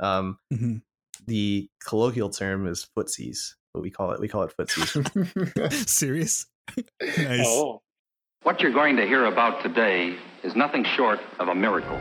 Um, Mhm. the colloquial term is footsies, but we call it we call it footsies. Serious? nice. Oh, What you're going to hear about today is nothing short of a miracle.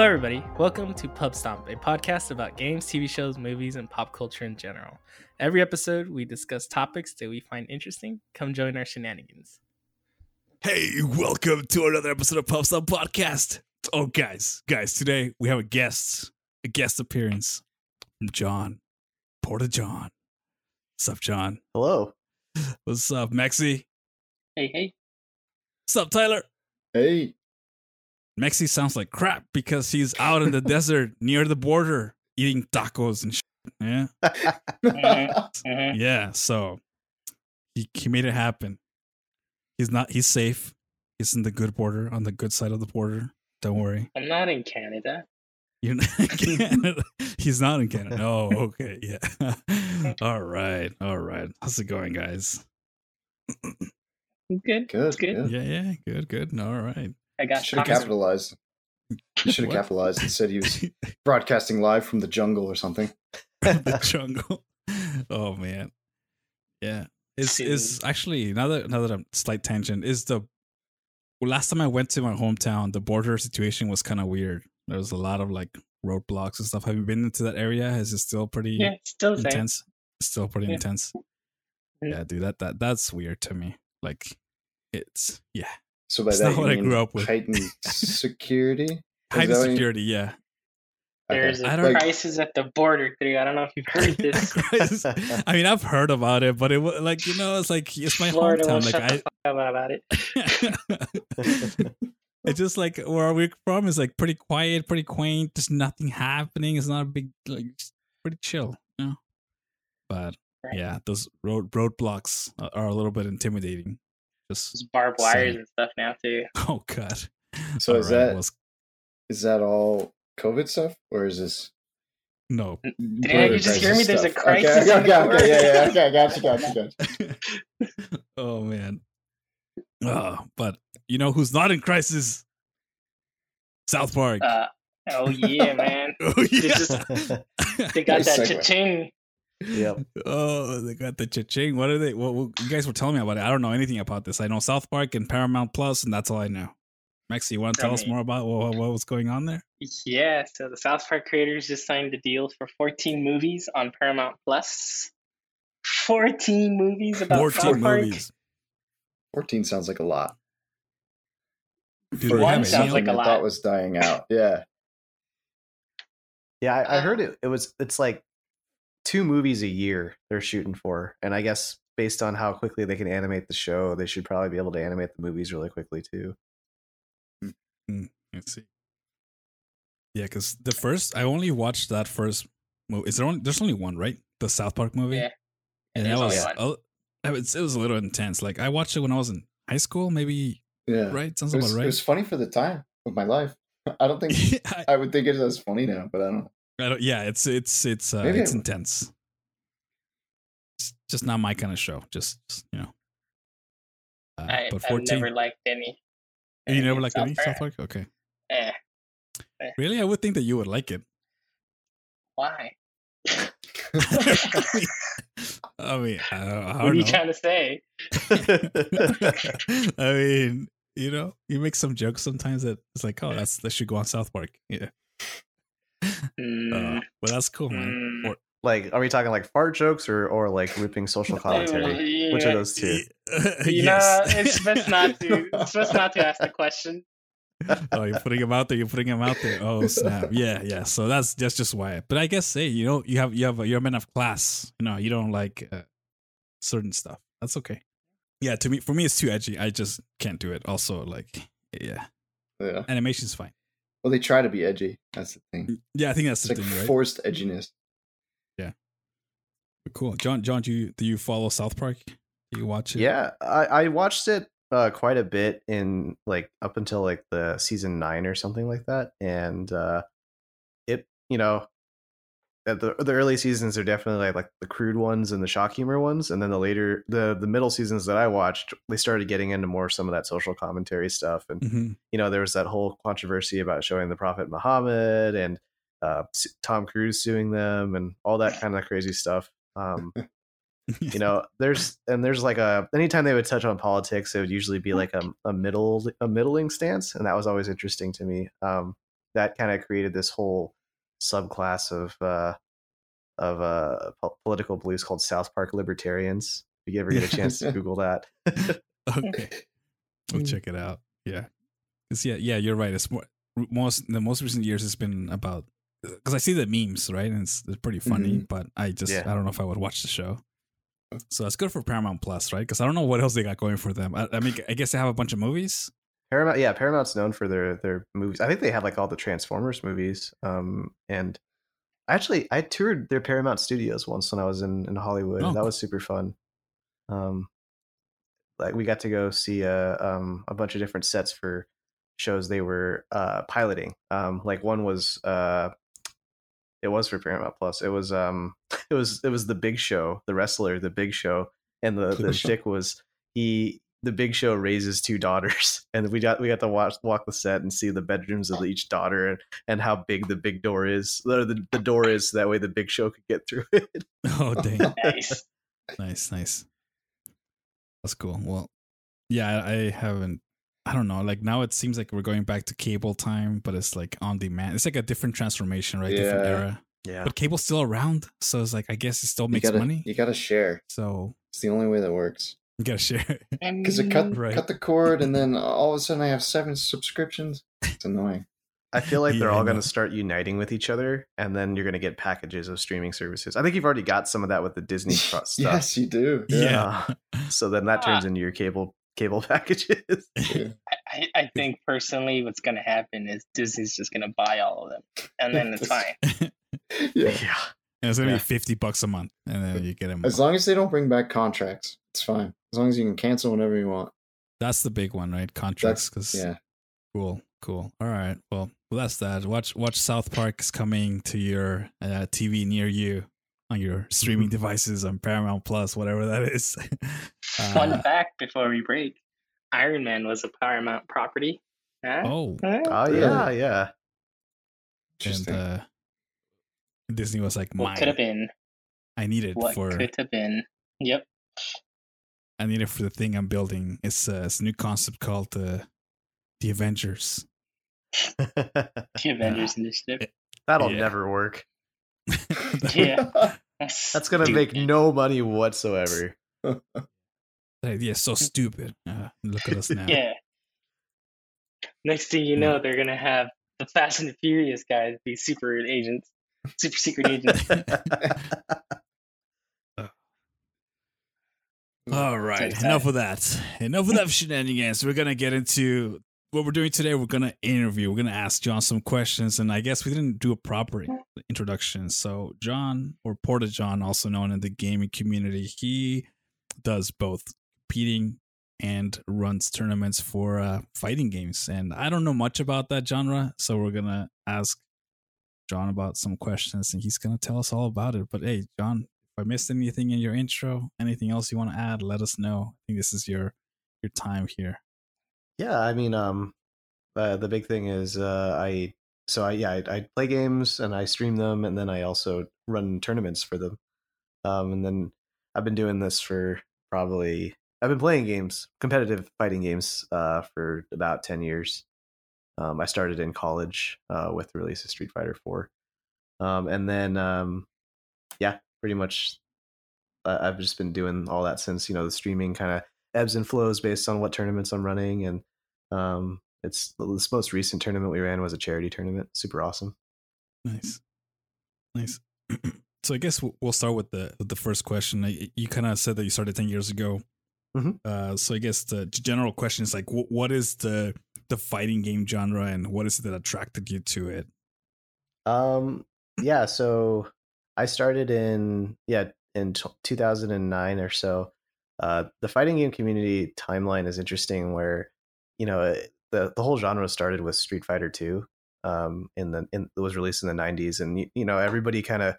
Hello, everybody. Welcome to Pub Stomp, a podcast about games, TV shows, movies, and pop culture in general. Every episode, we discuss topics that we find interesting. Come join our shenanigans. Hey, welcome to another episode of Pop Stop Podcast. Oh, guys, guys, today we have a guest, a guest appearance from John, Porta John. What's up, John? Hello. What's up, Mexi? Hey, hey. What's up, Tyler? Hey, Mexi sounds like crap because he's out in the desert near the border eating tacos and shit. Yeah, Mhm. yeah. So he he made it happen. He's not. He's safe. He's in the good border, on the good side of the border. Don't worry. I'm not in Canada. You're not in Canada. He's not in Canada. Oh, okay. Yeah. all right. All right. How's it going, guys? Good. good, good. good. Yeah, yeah. Good, good. All right. I got Should have capitalized. He should have capitalized and said he was broadcasting live from the jungle or something. the jungle. Oh man. Yeah. It's is actually now that now that I'm slight tangent, is the last time I went to my hometown, the border situation was kind of weird. There was a lot of like roadblocks and stuff. Have you been into that area? Is it still pretty Yeah, still the same. intense? Still pretty Yeah. intense. Yeah. Yeah, dude, that that that's weird to me. Like it's yeah. So by It's that not what I grew up with. heightened security. Heightened that you- security, yeah. There's Okay. a I don't- crisis at the border, three. I don't know if you've heard this. Crisis. I mean, I've heard about it, but it was like you know, it's like it's my Florida will hometown. shut Like the fuck up about it. It's just like where we're from is like pretty quiet, pretty quaint. There's nothing happening. It's not a big, like, it's pretty chill, you know. But Right. yeah, those road roadblocks are- are a little bit intimidating. Just There's barbed wires and stuff now too. oh god. So is All right, that- well, Is that all COVID stuff, or is this? no? Did you just hear me? There's a crisis Okay, on okay, okay, yeah, yeah, okay, gotcha, gotcha, gotcha. oh man. Uh, but you know who's not in crisis? South Park. Uh, oh yeah, man. oh this yeah. They got Nice that segue. cha-ching. Yep. Oh, they got the cha-ching. What are they? What, what you guys were telling me about it? I don't know anything about this. I know South Park and Paramount Plus, and that's all I know. Maxie, you want to Tell tell us more about what, what was going on there? Yeah, so the South Park creators just signed a deal for 14 movies on Paramount Plus. 14 movies about 14 South Park. movies. Fourteen sounds like a lot. Dude, For One sounds like a something I lot. thought was dying out. Yeah, Yeah, I, I heard it. It was it's like two movies a year they're shooting for, and I guess based on how quickly they can animate the show, they should probably be able to animate the movies really quickly too. Mm-hmm. Mm-hmm. Let's see. Yeah, because the first I only watched that first movie. Is there only there's only one, right? The South Park movie. Yeah, and that was one. oh, it was it was a little intense. Like I watched it when I was in high school, maybe yeah. right? Sounds It was, about right. it was funny for the time of my life. I don't think I, I would think it as funny now, but I don't. Know. I don't, yeah, it's it's it's uh, it's intense. It's just not my kind of show. Just you know. Uh, I, but I've 14 never liked any. you never any liked South any South Park? Okay. Eh, Really? I would think that you would like it. why? I mean, I, don't- I What are you know. trying to say? I mean, you know, you make some jokes sometimes that it's like, oh, that's that should go on South Park. Yeah. Mm, Uh, but that's cool, man. mm. Or- like, are we talking like fart jokes or or like ripping social commentary? Which of those two? You know, it's best not to. It's best not to ask the question. oh, you're putting him out there. You're putting him out there. Oh snap! Yeah, yeah. So that's that's just why. But I guess, hey, you know, you have you have a, you're a man of class. You know, you don't like uh, certain stuff. That's okay. Yeah, to me, for me, it's too edgy. I just can't do it. Also, like, yeah, Yeah. animation's fine. Well, they try to be edgy. That's the thing. Yeah, I think that's It's the like thing, right? forced edginess. Yeah. Cool, John. John, do you do you follow South Park? Do you watch it? Yeah, I, I watched it uh, quite a bit in like up until like the season nine or something like that, and uh, it you know at the the early seasons are definitely like, like the crude ones and the shock humor ones, and then the later the the middle seasons that I watched, they started getting into more some of that social commentary stuff, and Mhm. you know there was that whole controversy about showing the Prophet Muhammad and uh, Tom Cruise suing them and all that kind of crazy stuff. Um, you know, there's and there's like a anytime they would touch on politics, it would usually be like a, a middle a middling stance, and that was always interesting to me. Um, that kind of created this whole subclass of uh, of uh, po- political beliefs called South Park libertarians. If you ever get a chance to Google that, okay, we'll check it out. Yeah, 'Cause yeah, yeah, you're right. It's more most the most recent years has been about because I see the memes, right, and it's, it's pretty funny. Mhm. But I just Yeah. I don't know if I would watch the show. So that's good for Paramount Plus, right? Because I don't know what else they got going for them. I, I mean, I guess they have a bunch of movies. Paramount, yeah, Paramount's known for their their movies. I think they have like all the Transformers movies. Um, and actually, I toured their Paramount Studios once when I was in in Hollywood. Oh, that was super fun. Um, like we got to go see a um a bunch of different sets for shows they were uh piloting. Um, like one was uh. It was for Paramount Plus. It was um, it was it was the Big Show, the wrestler, the Big Show, and the the shtick was he the big show raises two daughters and we got we got to watch walk the set and see the bedrooms of each daughter and, and how big the big door is the, the door is so that way the big show could get through it Oh dang, Nice. nice, nice. That's cool. Well, yeah, I, I haven't. I don't know. Like now, it seems like we're going back to cable time, but it's like on demand. It's like a different transformation, right? Different era. yeah But cable's still around, so it's like I guess it still You makes gotta, money. You gotta share. So It's the only way that works. You gotta share. it. Because it cut Right. cut the cord, and then all of a sudden I have seven subscriptions. It's annoying. i feel like they're Yeah, all going to start uniting with each other and then you're going to get packages of streaming services i think you've already got some of that with the disney Plus stuff yes, you do. Yeah. Uh, so then that turns into your cable cable packages Yeah. I, I think personally, what's going to happen is Disney's just going to buy all of them, and then it's fine. yeah. yeah And it's gonna Yeah. be fifty bucks a month, and then you get them. As long as they don't bring back contracts, it's fine. As long as you can cancel whenever you want. That's the big one, right? Contracts. Because Yeah. cool, cool. All right. Well, well, that's that. Watch, watch. South Park is coming to your uh, TV near you on your streaming Mm-hmm. devices on Paramount Plus, whatever that is. Fun Uh, fact before we break Iron Man was a Paramount property. Huh? oh, Huh? oh Really? yeah yeah and Interesting. uh, Disney was like, what could have been? I need it What for. could have been? Yep. I need it for the thing I'm building. It's, uh, it's a new concept called uh, the Avengers. The Avengers Initiative. that'll Yeah. never work Yeah. that's going to make no money whatsoever That idea is so stupid. Uh, look at us now. Yeah. Next thing you know, they're gonna have the Fast and the Furious guys be super agents, super secret agents. All right, enough of that. Enough of that shenanigans. We're gonna get into what we're doing today. We're gonna interview. We're gonna ask John some questions, and I guess we didn't do a proper introduction. So John, or Porta John, also known in the gaming community, he does both competing and runs tournaments for uh, fighting games. And I don't know much about that genre, so we're gonna ask John about some questions, and he's gonna tell us all about it. But hey, John, I missed anything in your intro, anything else you want to add, let us know. I think this is your your time here. Yeah, I mean, um, uh, the big thing is uh, I so I yeah I, I play games and I stream them and then I also run tournaments for them. Um, and then I've been doing this for probably I've been playing games, competitive fighting games, uh, for about ten years. Um, I started in college uh, with the release of Street Fighter Four, um, and then um, yeah, pretty much uh, I've just been doing all that since you know the streaming kind of ebbs and flows based on what tournaments I'm running, and um, it's this most recent tournament we ran was a charity tournament, super awesome. Nice, nice. so I guess we'll- start with the with the first question. You kind of said that you started ten years ago. Mhm. Uh, so I guess the general question is like, wh- what is the the fighting game genre, and what is it that attracted you to it? Um, yeah, so I started in yeah in t- 2009 or so. Uh, the fighting game community timeline is interesting, where you know it- the the whole genre started with Street Fighter 2. Um, in the in, it was released in the 90s, and you, you know everybody kind of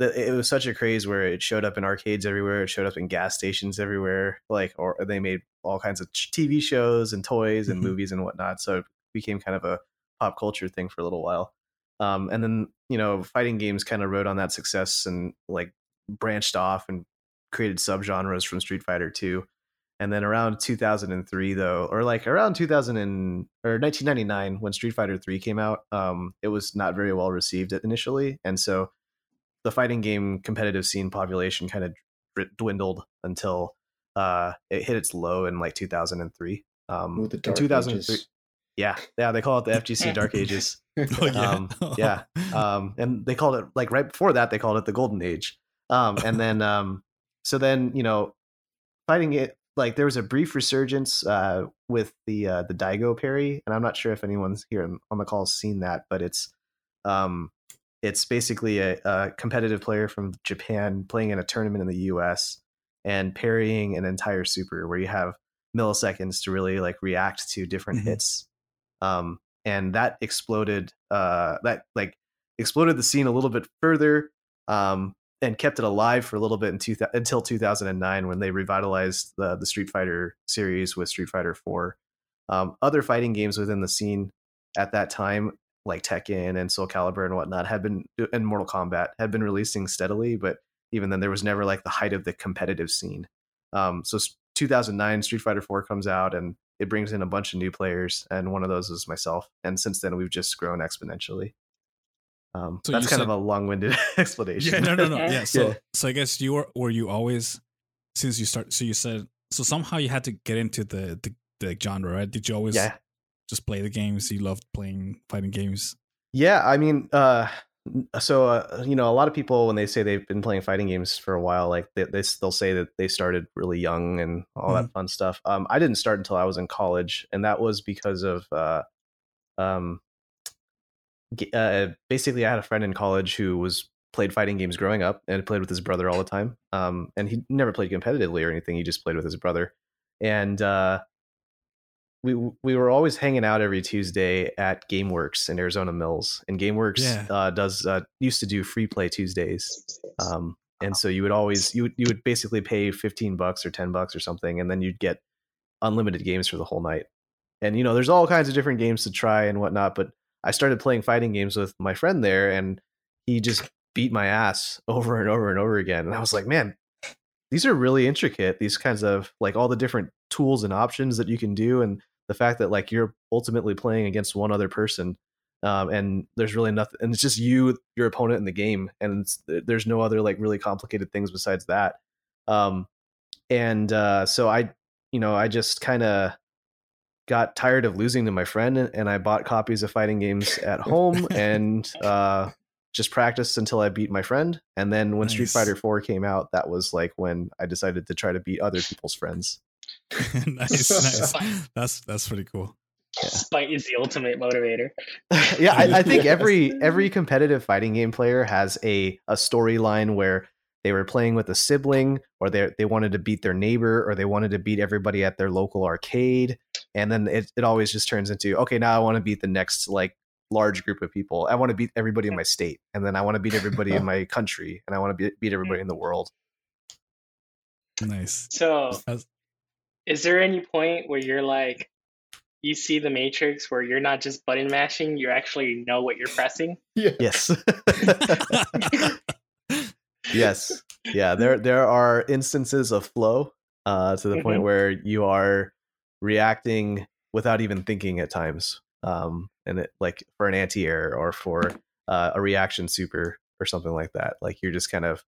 it was such a craze where it showed up in arcades everywhere. It showed up in gas stations everywhere. Like, or they made all kinds of TV shows and toys and mm-hmm. movies and whatnot. So it became kind of a pop culture thing for a little while. Um, and then you know, fighting games kind of rode on that success and like branched off and created subgenres from Street Fighter 2. And then around 2003, though, or like around 2000 and, or 1999, when Street Fighter 3 came out, um, it was not very well received initially, and so the fighting game competitive scene population kind of dwindled until uh, it hit its low in like 2003. Um, Ooh, the dark 2003, ages. Yeah, yeah, they call it the FGC Dark Ages. oh, yeah, um, yeah, um, and they called it like right before that they called it the Golden Age. Um, and then um, so then you know, fighting it like there was a brief resurgence uh, with the uh, the Daigo parry, and I'm not sure if anyone's here on the call has seen that, but it's um, it's basically a, a, competitive player from Japan playing in a tournament in the U.S. and parrying an entire super where you have milliseconds to really like react to different mm-hmm. hits. Um, and that exploded. Uh, that like exploded the scene a little bit further. Um, and kept it alive for a little bit two, until 2009 when they revitalized the, the Street Fighter series with Street Fighter 4. Um, other fighting games within the scene at that time like Tekken and Soul Calibur and whatnot had been and Mortal Kombat had been releasing steadily, but even then there was never like the height of the competitive scene. Um, so 2009 Street Fighter 4 comes out and it brings in a bunch of new players, and one of those is myself. And since then we've just grown exponentially. Um, so that's kind said, of a long-winded explanation. Yeah, no, no, no. Yeah. So, yeah. so I guess you were, were you always, since you start, so you said, so somehow you had to get into the, the, the genre, right? Did you always yeah just play the games? You loved playing fighting games? Yeah, I mean, uh, so uh, you know, a lot of people when they say they've been playing fighting games for a while, like they, they will say that they started really young and all mm-hmm. that fun stuff. Um, I didn't start until I was in college, and that was because of uh, um, uh, basically I had a friend in college who was played fighting games growing up and played with his brother all the time. Um, and he never played competitively or anything. He just played with his brother, and uh, we we were always hanging out every Tuesday at GameWorks in Arizona Mills, and GameWorks yeah. uh, does uh, used to do free play Tuesdays, um, and so you would always you you would basically pay fifteen bucks or ten bucks or something, and then you'd get unlimited games for the whole night. And you know, there's all kinds of different games to try and whatnot, but I started playing fighting games with my friend there, and he just beat my ass over and over and over again, and I was like, man, these are really intricate these kinds of like all the different tools and options that you can do and the fact that like you're ultimately playing against one other person um, and there's really nothing and it's just you your opponent in the game and there's no other like really complicated things besides that um, and uh, so i you know i just kind of got tired of losing to my friend and i bought copies of fighting games at home and uh, just practiced until I beat my friend. And then when nice. Street Fighter 4 came out, that was like when I decided to try to beat other people's friends. nice, nice. That's that's pretty cool. Yeah. Spite is the ultimate motivator. yeah, I, I think every every competitive fighting game player has a a storyline where they were playing with a sibling, or they they wanted to beat their neighbor, or they wanted to beat everybody at their local arcade, and then it it always just turns into okay, now I want to beat the next like large group of people. I want to beat everybody in my state, and then I want to beat everybody in my country, and I want to beat, beat everybody in the world. Nice. So, is there any point where you're like, you see the Matrix where you're not just button mashing, you actually know what you're pressing? Yeah. Yes. yes. Yeah. There there are instances of flow uh, to the mm-hmm. point where you are reacting without even thinking at times um, and it like for an anti-air or for uh, a reaction super or something like that. Like you're just kind of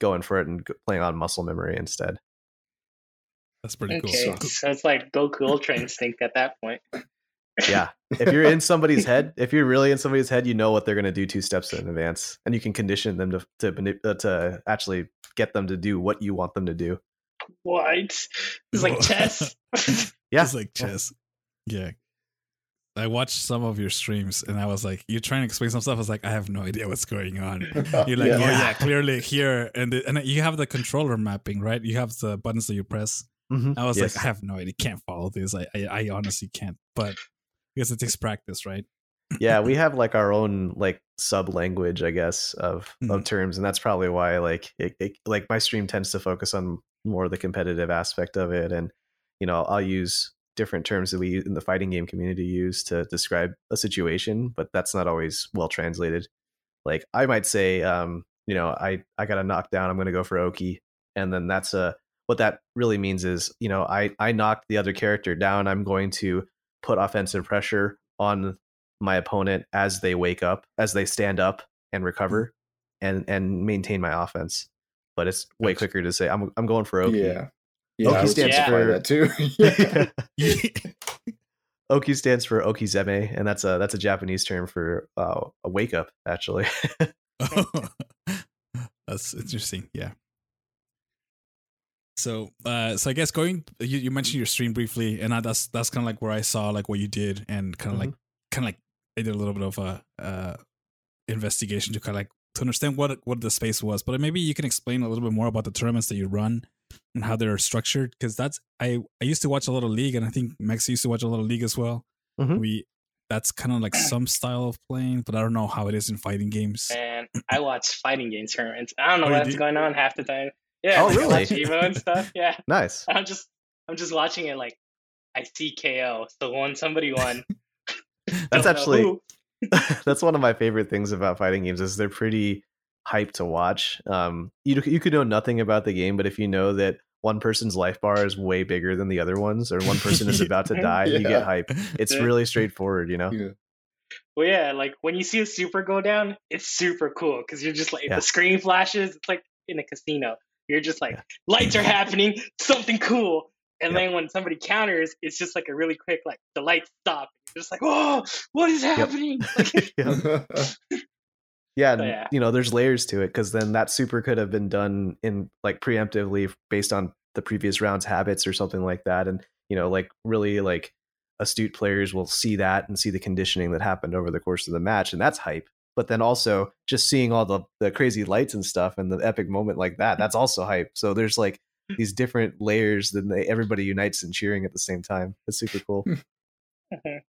going for it and playing on muscle memory instead. That's pretty okay. cool. So it's like Goku Ultra Instinct at that point. yeah. If you're in somebody's head, if you're really in somebody's head, you know what they're going to do two steps in advance, and you can condition them to to uh, to actually get them to do what you want them to do. What? It's like chess. yeah, it's like chess. Yeah, I watched some of your streams and I was like, you're trying to explain some stuff. I was like, I have no idea what's going on. You're like, yeah. oh yeah, clearly here, and the, and you have the controller mapping, right? You have the buttons that you press. Mm-hmm. I was yes. like, I have no idea, can't follow this. I, I, I honestly can't, but because it takes practice, right? yeah, we have like our own like sub language, I guess, of Mhm. of terms, and that's probably why like it, it like my stream tends to focus on more of the competitive aspect of it, and you know I'll use different terms that we in the fighting game community use to describe a situation, but that's not always well translated. Like I might say, um, you know, I I got a knockdown, I'm going to go for Oki, and then that's a what that really means is, you know, I I knocked the other character down, I'm going to put offensive pressure on my opponent as they wake up, as they stand up and recover, and and maintain my offense. But it's way quicker quicker to say I'm I'm going for Oki. Yeah. Yeah, Oki stands specify for- that too. yeah. Oki stands for Okizeme, and that's a that's a Japanese term for uh, a wake up. Actually, That's interesting. Yeah. So, uh, so I guess going, you, you mentioned your stream briefly, and I, that's that's kind of like where I saw like what you did, and kind of like kind of like I did a little bit of a uh, investigation to kind of like to understand what what the space was. But maybe you can explain a little bit more about the tournaments that you run and how they're structured, because that's I I used to watch a lot of league, and I think Max used to watch a lot of league as well. Mhm. We that's kind of like some style of playing, but I don't know how it is in fighting games. And I watch fighting game tournaments. I don't know Oh, what's do? going on half the time. Yeah, Oh, like, really? watch Evo and stuff. Yeah, nice. I'm just I'm just watching it like I see KO. So when somebody won, That's actually that's one of my favorite things about fighting games is they're pretty hype to watch. Um, you you could know nothing about the game, but if you know that one person's life bar is way bigger than the other ones, or one person is about to die, you get hype. It's Yeah. really straightforward, you know. Yeah. Well, yeah, like when you see a super go down, it's super cool because you're just like, Yeah. the screen flashes, it's like in a casino. You're just like, Yeah. lights are happening, something cool. And Yep. then when somebody counters, it's just like a really quick, like the lights stop. You're just like, oh, what is happening? Like, yeah. And, yeah. you know, there's layers to it because then that super could have been done in like preemptively based on the previous round's habits or something like that, and you know, like really like astute players will see that and see the conditioning that happened over the course of the match, and that's hype. But then also just seeing all the the crazy lights and stuff and the epic moment like that, that's also hype. So there's like these different layers that they, everybody unites in cheering at the same time. It's super cool.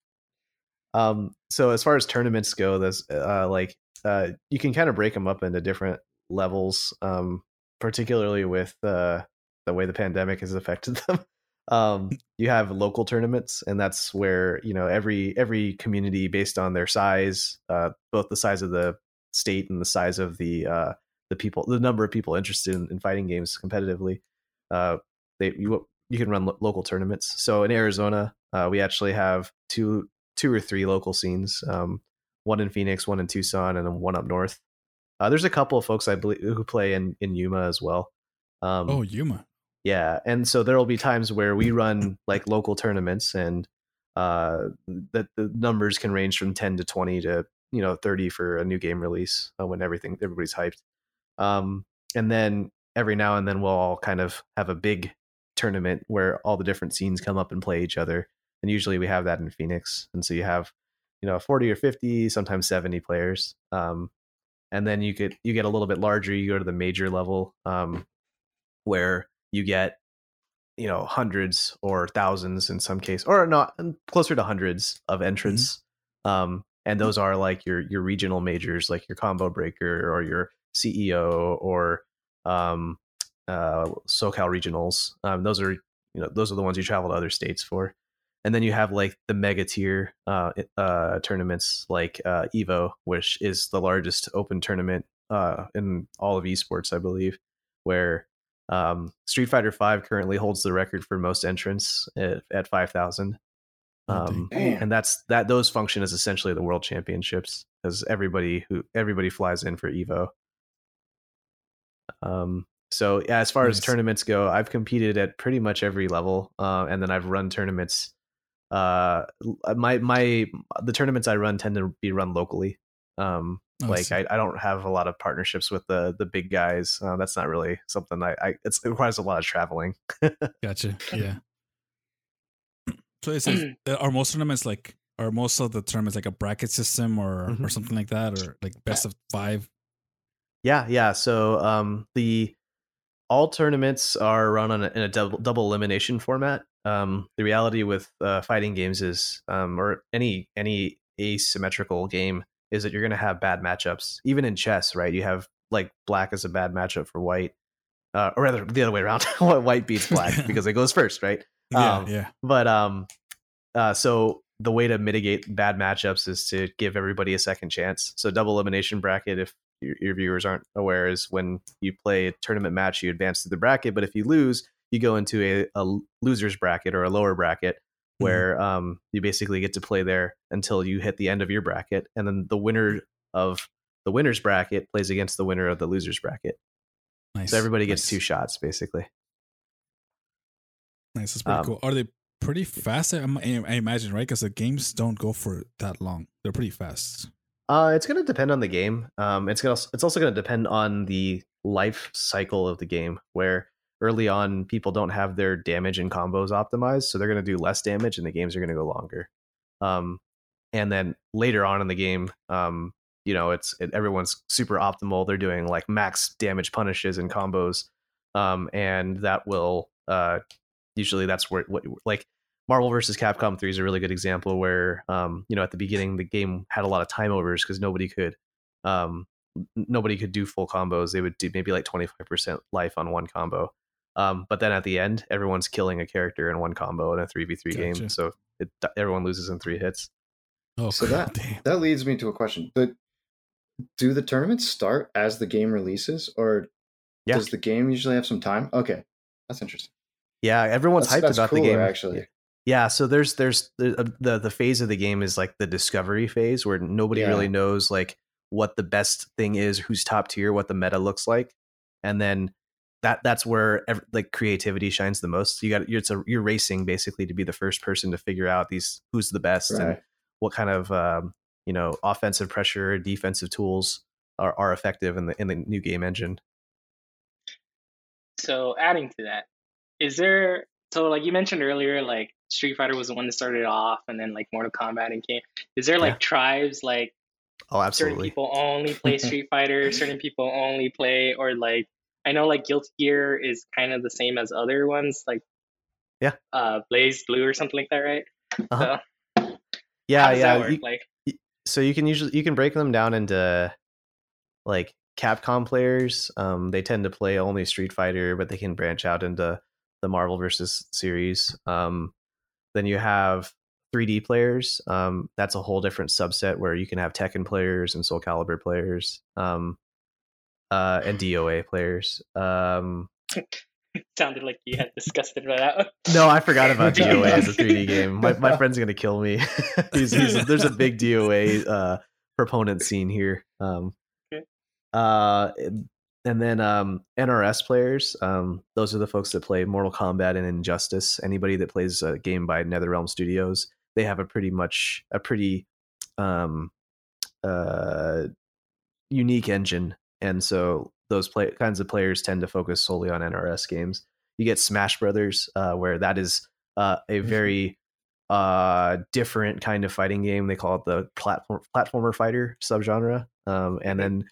Um, so as far as tournaments go, there's uh, like uh, you can kind of break them up into different levels, um, particularly with uh, the way the pandemic has affected them. Um, you have local tournaments, and that's where you know every every community based on their size, uh, both the size of the state and the size of the uh, the people, the number of people interested in, in fighting games competitively. Uh, they you you can run lo- local tournaments. So in Arizona, uh, we actually have two two or three local scenes. Um, one in Phoenix, one in Tucson, and then one up north. Uh, there's a couple of folks I believe who play in in Yuma as well. Um, oh, Yuma. yeah, and so there will be times where we run like local tournaments, and uh, that the numbers can range from ten to twenty to you know thirty for a new game release uh, when everything everybody's hyped. Um, and then every now and then we'll all kind of have a big tournament where all the different scenes come up and play each other. And usually we have that in Phoenix, and so you have you know 40 or 50 sometimes 70 players um, and then you get you get a little bit larger you go to the major level um, where you get you know hundreds or thousands in some case or not closer to hundreds of entrants um, and those are like your your regional majors like your combo breaker or your ceo or um, uh, socal regionals um, those are you know those are the ones you travel to other states for and then you have like the mega tier uh, uh, tournaments like uh, Evo, which is the largest open tournament uh, in all of esports, I believe, where um, Street Fighter Five currently holds the record for most entrants at, at five thousand. Oh, Um, and that's that. Those function as essentially the world championships because everybody who everybody flies in for Evo. Um, so yeah, as far as tournaments go, I've competed at pretty much every level, uh, and then I've run tournaments. Uh, my my the tournaments I run tend to be run locally. Um, Oh, like. I, I don't have a lot of partnerships with the the big guys. Uh, that's not really something I, I it's, it requires a lot of traveling. Gotcha. Yeah. So is it, are most tournaments like are most of the tournaments like a bracket system or or Mhm. something like that or like best of five? Yeah, yeah. So um, the all tournaments are run on a, in a double, double elimination format. Um, the reality with uh, fighting games is, um, or any any asymmetrical game is that you're going to have bad matchups. Even in chess, right? You have like black is a bad matchup for white, uh, or rather the other way around. white beats black because it goes first, right? Yeah, Um, yeah. But um, uh, so the way to mitigate bad matchups is to give everybody a second chance. So double elimination bracket, if your, your viewers aren't aware, is when you play a tournament match, you advance to the bracket. But if you lose, you go into a, a losers bracket or a lower bracket Mm-hmm. where um, you basically get to play there until you hit the end of your bracket, and then the winner of the winners bracket plays against the winner of the losers bracket. Nice. So everybody gets nice. two shots basically. Nice. That's pretty um, cool. Are they pretty fast? I, I imagine, right? Because the games don't go for that long. They're pretty fast. Uh, it's going to depend on the game. Um, it's going it's also going to depend on the life cycle of the game. Where early on, people don't have their damage and combos optimized, so they're going to do less damage, and the games are going to go longer. Um, and then later on in the game, um, you know, it's it, everyone's super optimal. They're doing like max damage punishes and combos, um, and that will uh, usually that's where what like Marvel versus Capcom 3 is a really good example where um, you know at the beginning the game had a lot of time overs because nobody could um, nobody could do full combos. They would do maybe like 25% life on one combo. Um, but then at the end, everyone's killing a character in one combo in a 3v3 game. So it, everyone loses in three hits. Oh, So that damn. that leads me to a question. But do the tournaments start as the game releases, or Yeah. does the game usually have some time? Okay, that's interesting. Yeah, everyone's That's- hyped that's about the game. actually. Yeah, so there's there's the uh, the the phase of the game is like the discovery phase where nobody Yeah. really knows like what the best thing is, who's top tier, what the meta looks like, and then that that's where ev- like creativity shines the most. You got you're it's a, you're racing basically to be the first person to figure out these who's the best and what kind of um, you know offensive pressure, defensive tools are, are effective in the in the new game engine. So adding to that, is there so like you mentioned earlier, like Street Fighter was the one that started off, and then like Mortal Kombat and came. Is there like Yeah. tribes like Oh, certain absolutely. people only play Street Fighter, certain people only play, or like I know like Guilty Gear is kind of the same as other ones, like Yeah. uh BlazBlue or something like that, right? Uh-huh. So Yeah, yeah. work? you- like so you can usually you can break them down into like Capcom players. Um, they tend to play only Street Fighter, but they can branch out into the Marvel versus series. Um, then you have 3D players. Um, that's a whole different subset where you can have Tekken players and Soul Calibur players, um, uh, and DOA players. Um, sounded like you had discussed it out. no, I forgot about DOA as a 3D game. My my friend's gonna kill me. he's, he's, there's a big DOA uh, proponent scene here. Um, Okay. uh, and then um, NRS players. Um, those are the folks that play Mortal Kombat and Injustice. Anybody that plays a game by NetherRealm Studios, they have a pretty much a pretty um, uh, unique engine, and so those play- kinds of players tend to focus solely on NRS games. You get Smash Brothers, uh, where that is uh, a very uh, different kind of fighting game. They call it the platform platformer fighter subgenre, um, and then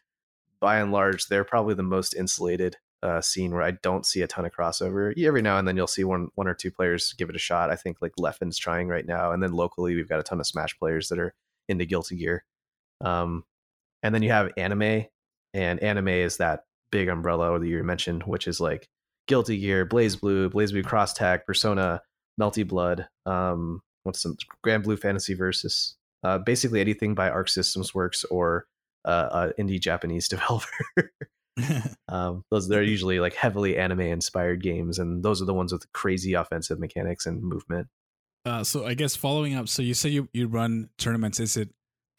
by and large, they're probably the most insulated uh, scene where I don't see a ton of crossover. Every now and then you'll see one one or two players give it a shot. I think like Leffen's trying right now, and then locally we've got a ton of Smash players that are into Guilty Gear. Um, and then you have anime, and anime is that big umbrella that you mentioned, which is like Guilty Gear, BlazBlue, Blaze Blue Cross Tag, Persona, Melty Blood, um, what's some Granblue Fantasy Versus, uh, basically anything by Arc Systems Works or uh, indie Japanese developer. um, those they're usually like heavily anime inspired games, and those are the ones with crazy offensive mechanics and movement. uh, so I guess following up, so you say you, you run tournaments. Is it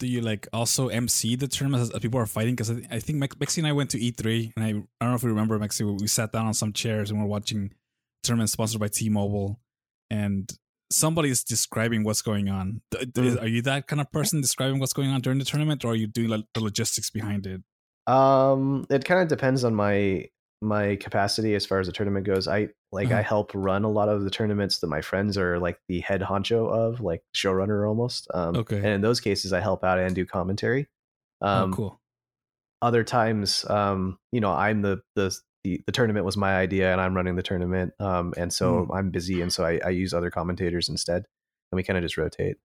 do you like also MC the tournaments as, people are fighting? Because I, thi- I think Mex- Mexi and I went to E3, and I, I don't know if you remember Mexi. We sat down on some chairs and we're watching tournaments sponsored by T-Mobile, and somebody is describing what's going on. Mm. Are you that kind of person describing what's going on during the tournament, or are you doing like, the logistics behind it? Um, it kind of depends on my my capacity as far as the tournament goes. I like I Uh-huh. help run a lot of the tournaments that my friends are like the head honcho of, like showrunner almost. Um, Okay. and in those cases, I help out and do commentary. Um, oh, cool. other times um you know i'm the the the, the tournament was my idea and i'm running the tournament um and so i'm busy and so i, I use other commentators instead and we kind of just rotate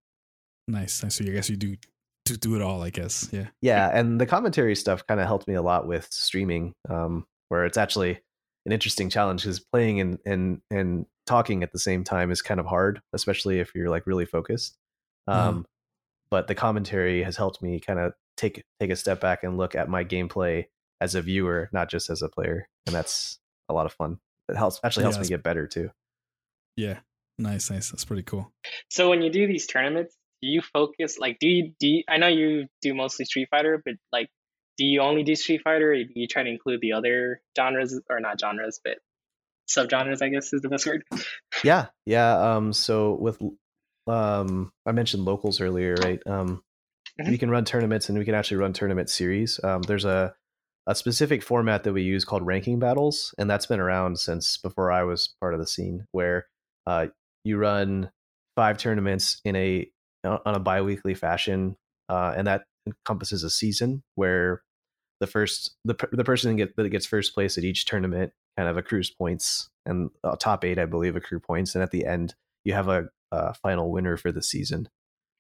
Nice, nice. So I guess you do to do it all. I guess. Yeah. Yeah, and the commentary stuff kind of helped me a lot with streaming, um, where it's actually an interesting challenge because playing and and and talking at the same time is kind of hard, especially if you're like really focused. Um, Mhm. But the commentary has helped me kind of take take a step back and look at my gameplay as a viewer, not just as a player, and that's a lot of fun. It helps actually helps Yeah, me get better too. Yeah. Nice, nice. That's pretty cool. So when you do these tournaments, do you focus like do you do you, I know you do mostly Street Fighter, but like do you only do Street Fighter or do you try to include the other genres or not genres, but subgenres I guess is the best word. Yeah, yeah. Um, so with um, I mentioned locals earlier, right? Um, Mhm. we can run tournaments, and we can actually run tournament series. Um, there's a a specific format that we use called ranking battles, and that's been around since before I was part of the scene, where uh, you run five tournaments in a on a biweekly fashion, uh, and that encompasses a season where the first the the person get, that gets first place at each tournament kind of accrues points, and uh, top eight, I believe, accrue points, and at the end you have a, a final winner for the season.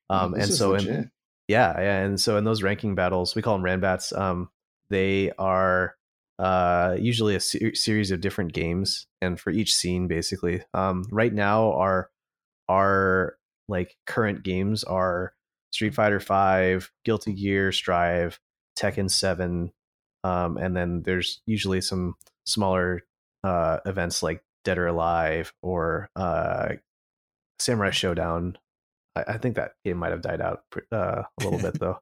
Um, This and so in, yeah, yeah, and so in those ranking battles, we call them ranbats. Um, they are uh, usually a ser- series of different games, and for each scene, basically. Um, right now, our our like current games are Street Fighter Five, Guilty Gear, Strive, Tekken Seven, um, and then there's usually some smaller uh, events like Dead or Alive or uh, Samurai Shodown. I, I think that game might have died out uh, a little bit though.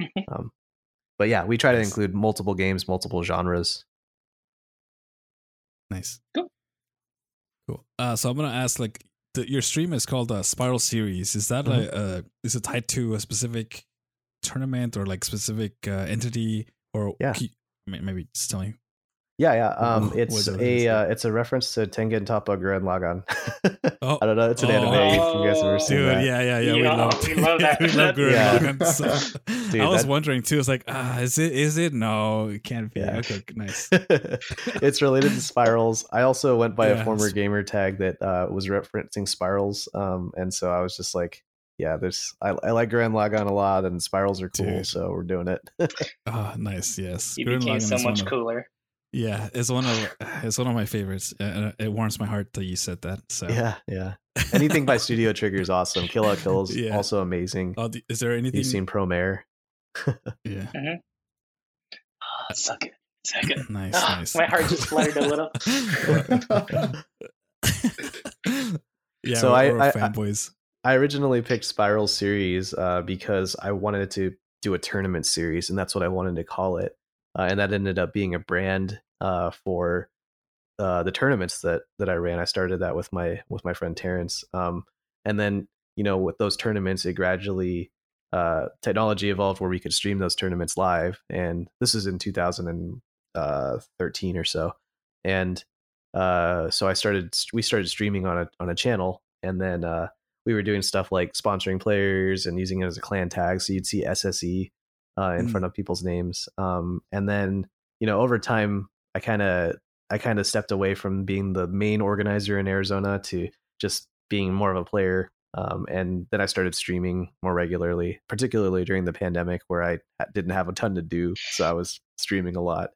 Um, but yeah, we try to include multiple games, multiple genres. Nice. Cool. Cool. Uh, so I'm gonna ask, like, the, your stream is called uh, Spiral Series. Is that Mhm. like, uh, is it tied to a specific tournament or like specific uh, entity? Or Yeah. can you- may- maybe just tell me. Yeah, yeah. Um, What it's a yeah. uh, it's a reference to Tengen Toppa Gurren Lagann. Oh. I don't know. It's an Oh. anime. If you guys ever seen Dude, that. yeah, yeah, yeah. We Yeah, love, we love that. we love Gurren Yeah. Lagann, so- Dude, I was that- wondering too. It's like, ah, is it? Is it? No, it can't be. Yeah. Okay, nice. it's related to spirals. I also went by Yeah, a former it's- gamer tag that uh, was referencing spirals, um, and so I was just like, "Yeah, there's I, I like Gurren Lagann a lot, and spirals are cool, Dude. so we're doing it." Ah, nice. Yes, You Gurren became Lagann so is one much of- cooler. Yeah, it's one of it's one of my favorites. Uh, it warms my heart that you said that. So yeah, yeah. Anything by Studio Trigger is awesome. Kill La Kill is Yeah. also amazing. Oh, the- is there anything? You've seen Promare. Yeah, Oh, so good. So good. nice, Ah, nice. my heart just fluttered a little. yeah, So we're, I- we're I- I- fanboys. I originally picked Spiral Series uh, because I wanted to do a tournament series, and that's what I wanted to call it. Uh, and that ended up being a brand uh, for uh, the tournaments that that I ran. I started that with my with my friend Terrence, um, and then you know with those tournaments, it gradually uh, technology evolved where we could stream those tournaments live. And this is in 2013 or so, and uh, so I started we started streaming on a on a channel, and then. We were doing stuff like sponsoring players and using it as a clan tag. So you'd see SSE uh, in Mm. front of people's names. Um, and then, you know, over time, I kind of, I kind of stepped away from being the main organizer in Arizona to just being more of a player. Um, and then I started streaming more regularly, particularly during the pandemic where I didn't have a ton to do. So I was streaming a lot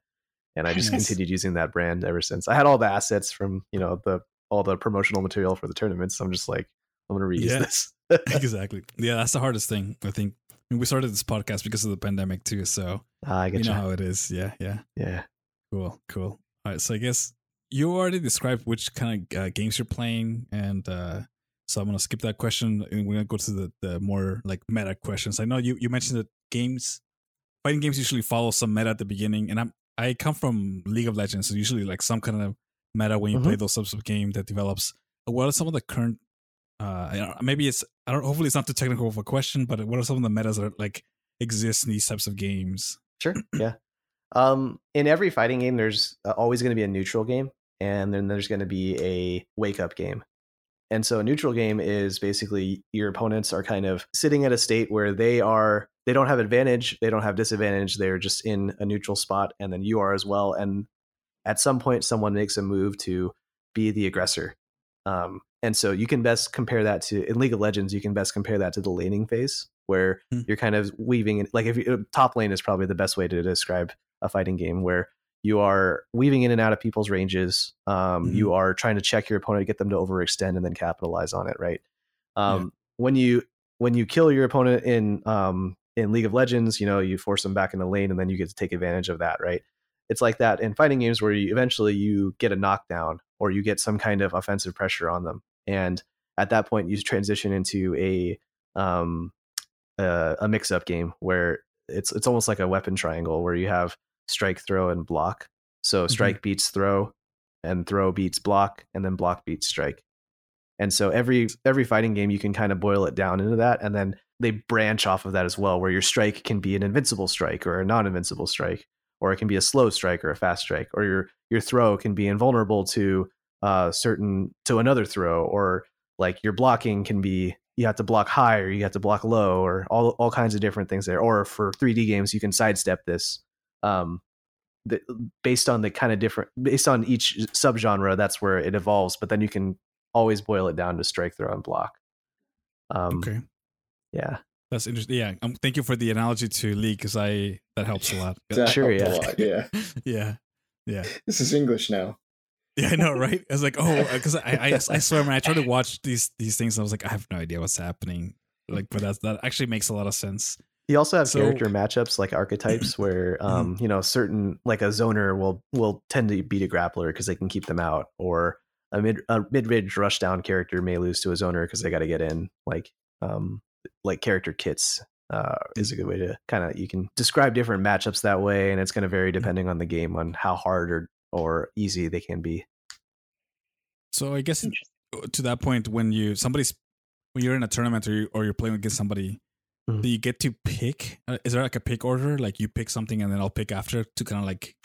and I just Nice. continued using that brand ever since. I had all the assets from, you know, the, all the promotional material for the tournaments. So I'm just like, I'm going to reuse Yeah. this. exactly. Yeah, that's the hardest thing. I think. I mean, we started this podcast because of the pandemic too, so Ah, I you know how it is. Yeah, yeah. Yeah. Cool, cool. All right, so I guess you already described which kind of uh, games you're playing, and uh, so I'm gonna skip that question, and we're gonna go to the, the more like meta questions. I know you you mentioned that games, fighting games usually follow some meta at the beginning, and I'm I come from League of Legends, so usually like some kind of meta when you Mhm. play those types of game that develops. What are some of the current? Uh, maybe it's I don't. Hopefully, it's not too technical of a question, but what are some of the metas that like exist in these types of games? Sure. Yeah. Um, in every fighting game, there's uh, always going to be a neutral game, and then there's going to be a wake up game. And so, a neutral game is basically your opponents are kind of sitting at a state where they are they don't have advantage, they don't have disadvantage, they're just in a neutral spot, and then you are as well. And at some point, someone makes a move to be the aggressor. Um, and so you can best compare that to in League of Legends. You can best compare that to the laning phase, where Hmm. you're kind of weaving in. Like if you, top lane is probably the best way to describe a fighting game, where you are weaving in and out of people's ranges. Um, Mhm. You are trying to check your opponent, get them to overextend, and then capitalize on it. Right. Um, When you when you kill your opponent in um, in League of Legends, you know you force them back in the lane, and then you get to take advantage of that. Right. It's like that in fighting games where you eventually you get a knockdown or you get some kind of offensive pressure on them, and at that point you transition into a um, a, a mix up game where it's it's almost like a weapon triangle where you have strike, throw, and block. So strike beats throw, and throw beats block, and then block beats strike. And so every every fighting game you can kind of boil it down into that, and then they branch off of that as well, where your strike can be an invincible strike or a non-invincible strike, or it can be a slow strike or a fast strike, or your your throw can be invulnerable to uh certain to another throw, or like your blocking can be you have to block high or you have to block low or all all kinds of different things there. Or for 3D games, you can sidestep this. Um, the, based on the kind of different based on each subgenre, that's where it evolves. But then you can always boil it down to strike, throw, and block. Um, Okay, Yeah. that's interesting. Yeah, um, thank you for the analogy to League because I that helps a lot. That Sure, helped a yeah. lot, yeah. yeah, yeah, This is English now. Yeah. I know, right? I was like, oh, because I, I, I swear when I try to watch these these things, I was like, I have no idea what's happening. Like, but that that actually makes a lot of sense. You also have So- Mm-hmm. character matchups like archetypes where um, you know certain like a zoner will will tend to beat a grappler because they can keep them out, or a mid a mid range rush down character may lose to a zoner because they got to get in. Like um, like character kits uh, is a good way to kind of you can describe different matchups that way, and it's going to vary depending on the game on how hard or or easy they can be. So I guess to that point, when you somebody's when you're in a tournament or you, or you're playing against somebody, Mhm. do you get to pick? Uh, is there like a pick order? Like you pick something and then I'll pick after to kind of like,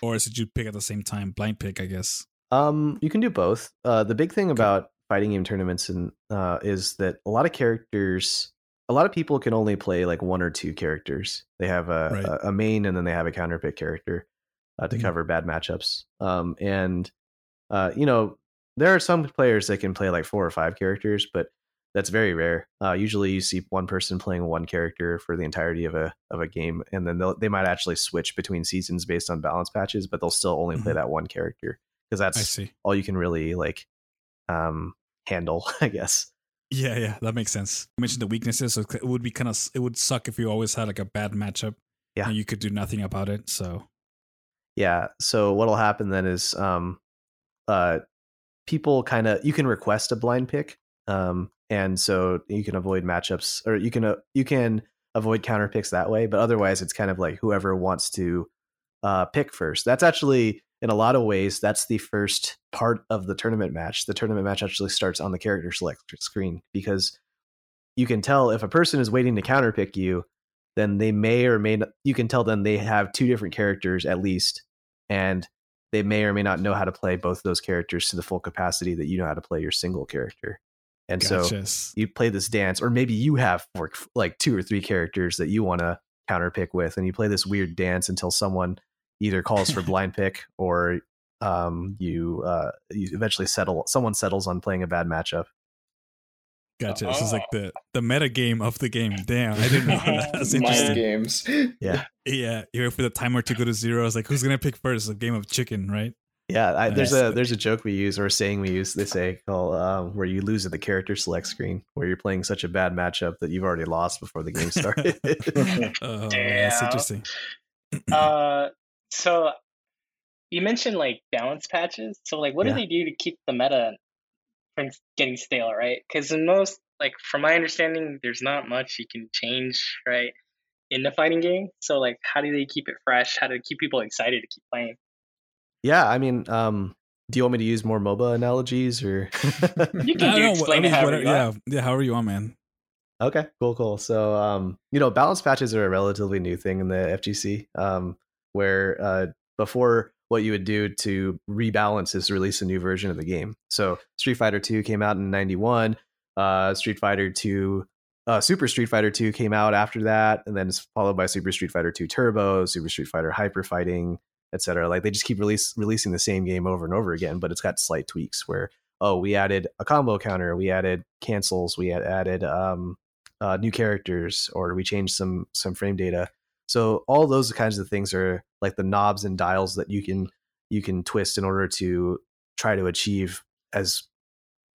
or is it you pick at the same time? Blind pick, I guess. Um, you can do both. Uh, the big thing about fighting game tournaments and uh, is that a lot of characters, a lot of people can only play like one or two characters. They have a, Right. a, a main and then they have a counter pick character uh, to Mhm. cover bad matchups. Um, and uh, you know, there are some players that can play like four or five characters, but that's very rare. Uh, usually, you see one person playing one character for the entirety of a of a game, and then they'll, they might actually switch between seasons based on balance patches, but they'll still only play Mhm. that one character because that's all you can really like um handle i guess Yeah, yeah, that makes sense. You mentioned the weaknesses, so it would be kind of it would suck if you always had like a bad matchup. Yeah. and you could do nothing about it. So yeah so what'll happen then is um uh people kind of you can request a blind pick um and so you can avoid matchups or you can uh, you can avoid counter picks that way but otherwise it's kind of like whoever wants to uh pick first. That's actually in a lot of ways that's the first part of the tournament match. The tournament match actually starts on the character select screen because you can tell if a person is waiting to counter pick you then they may or may not you can tell them they have two different characters at least and they may or may not know how to play both of those characters to the full capacity that you know how to play your single character. And so you play this dance or maybe you have four, like two or three characters that you want to counter pick with and you play this weird dance until someone either calls for blind pick or um, you uh, you eventually settle someone settles on playing a bad matchup Gotcha. This is like Oh. the the meta game of the game. Damn, I didn't know that. That's Mind interesting. games. yeah Yeah, you wait for the timer to go to zero. It's like who's gonna pick first? A game of chicken, right? Yeah, I, there's Nice. a there's a joke we use or a saying we use. They say called um, where you lose at the character select screen, where you're playing such a bad matchup that you've already lost before the game started. Oh, that's interesting. Uh, so you mentioned like balance patches. So like, what Yeah. do they do to keep the meta from getting stale, right? Because in most, like, from my understanding, there's not much you can change, right, in the fighting game. So like, how do they keep it fresh? How do they keep people excited to keep playing? yeah, I mean, um, do you want me to use more MOBA analogies or? You can don't do know, explain I it however whatever- you yeah, want. yeah. However you want, man. Okay, cool, cool. So, um, you know, balance patches are a relatively new thing in the FGC, um, where uh, before what you would do to rebalance is release a new version of the game. So, Street Fighter 2 came out in 91, uh, Street Fighter 2, uh, Super Street Fighter 2 came out after that, and then it's followed by Super Street Fighter 2 Turbo, Super Street Fighter Hyper Fighting, etc. Like they just keep release, releasing the same game over and over again, but it's got slight tweaks where oh, we added a combo counter, we added cancels, we had added um, uh, new characters, or we changed some some frame data. So all those kinds of things are like the knobs and dials that you can you can twist in order to try to achieve as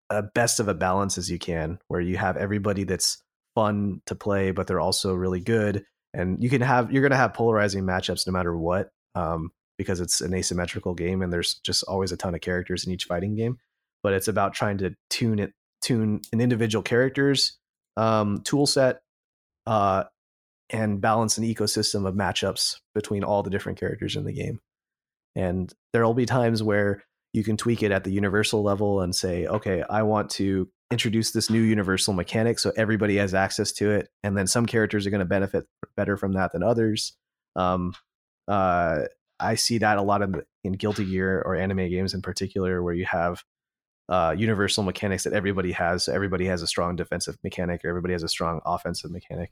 a best of a balance as you can, where you have everybody that's fun to play, but they're also really good. And you can have you're going to have polarizing matchups no matter what, um, because it's an asymmetrical game, and there's just always a ton of characters in each fighting game. But it's about trying to tune it, tune an individual character's um, tool set, uh, and balance an ecosystem of matchups between all the different characters in the game. And there will be times where you can tweak it at the universal level and say, okay, I want to introduce this new universal mechanic so everybody has access to it. And then some characters are going to benefit better from that than others. Um, uh, I see that a lot in, in Guilty Gear or anime games in particular, where you have uh, universal mechanics that everybody has. So everybody has a strong defensive mechanic, or everybody has a strong offensive mechanic,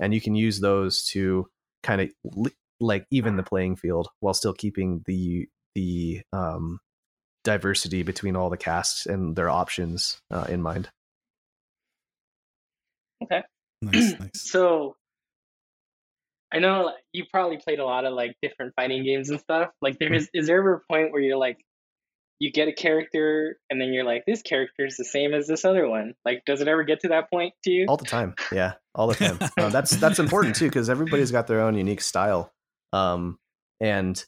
and you can use those to kind of li- like even the playing field while still keeping the the um, diversity between all the casts and their options uh, in mind. Okay. Nice, nice. So I know you probably played a lot of like different fighting games and stuff. Like there is is there ever a point where you're like you get a character and then you're like this character is the same as this other one. Like does it ever get to that point to you? All the time, yeah, all the time. That's that's important too because everybody's got their own unique style. Um, and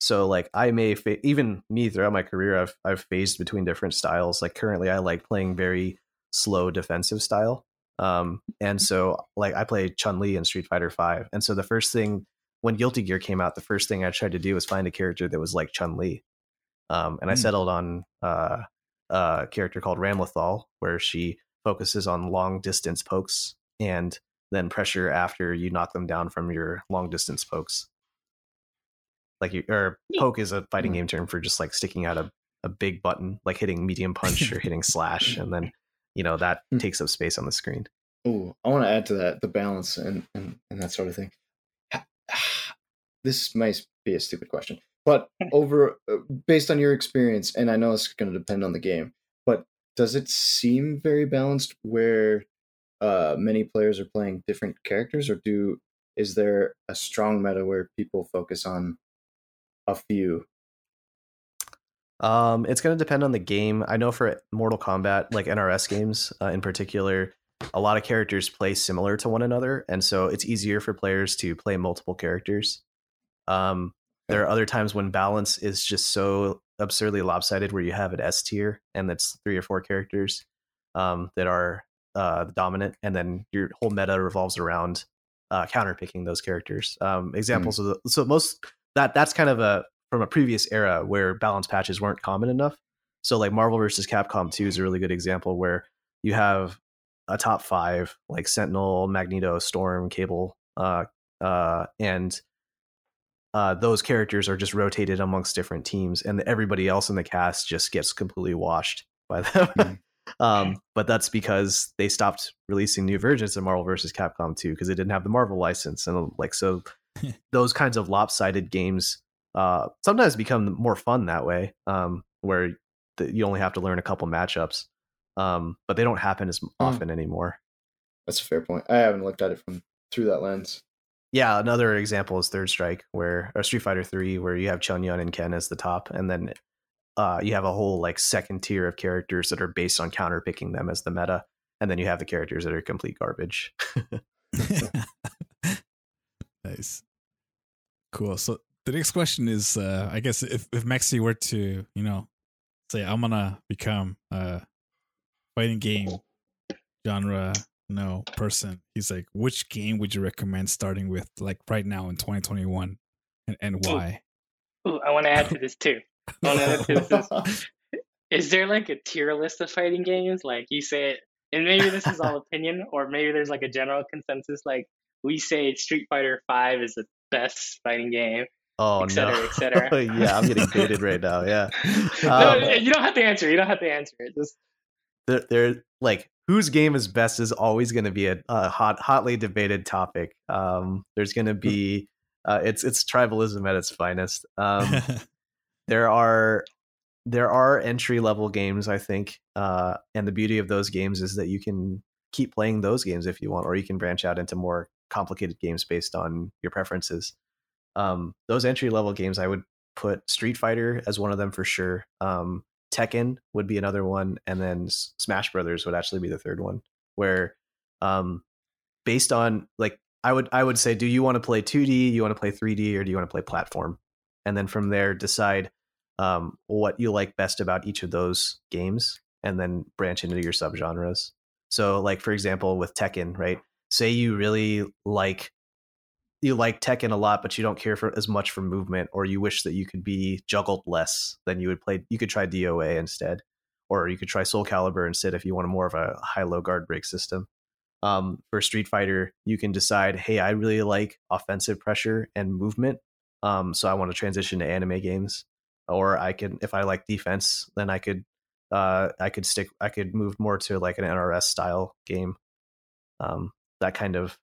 so like I may fa- even me throughout my career I've I've phased between different styles. Like currently I like playing very slow defensive style. Um and so like I play Chun-Li in Street Fighter 5. And so the first thing when Guilty Gear came out, the first thing I tried to do was find a character that was like Chun-Li. Um and I Mm. settled on uh a character called Ramlethal where she focuses on long distance pokes and then pressure after you knock them down from your long distance pokes like you or poke is a fighting game term for just like sticking out a, a big button like hitting medium punch or hitting slash and then you know that Hmm. takes up space on the screen Ooh, I want to add to that the balance and, and, and that sort of thing. This might be a stupid question, but over uh, based on your experience, and I know it's going to depend on the game, but does it seem very balanced where uh, many players are playing different characters, or do is there a strong meta where people focus on a few? um it's going to depend on the game. I know for mortal kombat like nrs games uh, in particular a lot of characters play similar to one another and so it's easier for players to play multiple characters. Um there are other times when balance is just so absurdly lopsided where you have an S tier and that's three or four characters um, that are uh, dominant, and then your whole meta revolves around uh, counterpicking those characters. Um, examples of the, so most that that's kind of a from a previous era where balance patches weren't common enough. So like Marvel versus Capcom 2 is a really good example where you have a top five like Sentinel, Magneto, Storm, Cable, uh, uh, and uh, those characters are just rotated amongst different teams, and everybody else in the cast just gets completely washed by them. Mhm. Um, but that's because they stopped releasing new versions of Marvel vs. Capcom 2 because it didn't have the Marvel license, and like so, those kinds of lopsided games uh, sometimes become more fun that way, um, where the, you only have to learn a couple matchups, um, but they don't happen as often anymore. That's a fair point. I haven't looked at it from through that lens. Yeah, another example is Third Strike, where or Street Fighter Three, where you have Chun Yun and Ken as the top, and then uh, you have a whole like second tier of characters that are based on counterpicking them as the meta, and then you have the characters that are complete garbage. nice. Cool. So the next question is, uh, I guess if, if Maxi were to, you know, say I'm gonna become a fighting game genre, you know, person, he's like, which game would you recommend starting with, like right now in 2021, and, and why? Ooh, I want to add to this too. I want to add this. Is there like a tier list of fighting games? Like you say, and maybe this is all opinion, or maybe there's like a general consensus. Like we say, Street Fighter Five is the best fighting game. oh Et cetera, no! et cetera. yeah, I'm getting baited right now. Yeah, no, Um, you don't have to answer. You don't have to answer it. Just they're, they're like whose game is best is always going to be a, a hot, hotly debated topic. Um, there's going to be uh, it's it's tribalism at its finest. Um, there are there are entry level games, I think, uh, and the beauty of those games is that you can keep playing those games if you want, or you can branch out into more complicated games based on your preferences. Um, those entry level games, I would put Street Fighter as one of them for sure. Um, Tekken would be another one, and then Smash Brothers would actually be the third one. Where, um, based on like, I would I would say, do you want to play 2D, you want to play 3D, or do you want to play platform? And then from there, decide um, what you like best about each of those games, and then branch into your subgenres. So, like for example, with Tekken, right? Say you really like you like Tekken a lot, but you don't care for as much for movement, or you wish that you could be juggled less, then you would play. You could try DOA instead, or you could try Soul Calibur instead if you want a more of a high low guard break system. Um, for Street Fighter, you can decide, hey, I really like offensive pressure and movement, um, so I want to transition to anime games. Or I can, if I like defense, then I could, uh, I could stick, I could move more to like an NRS style game. Um, that kind of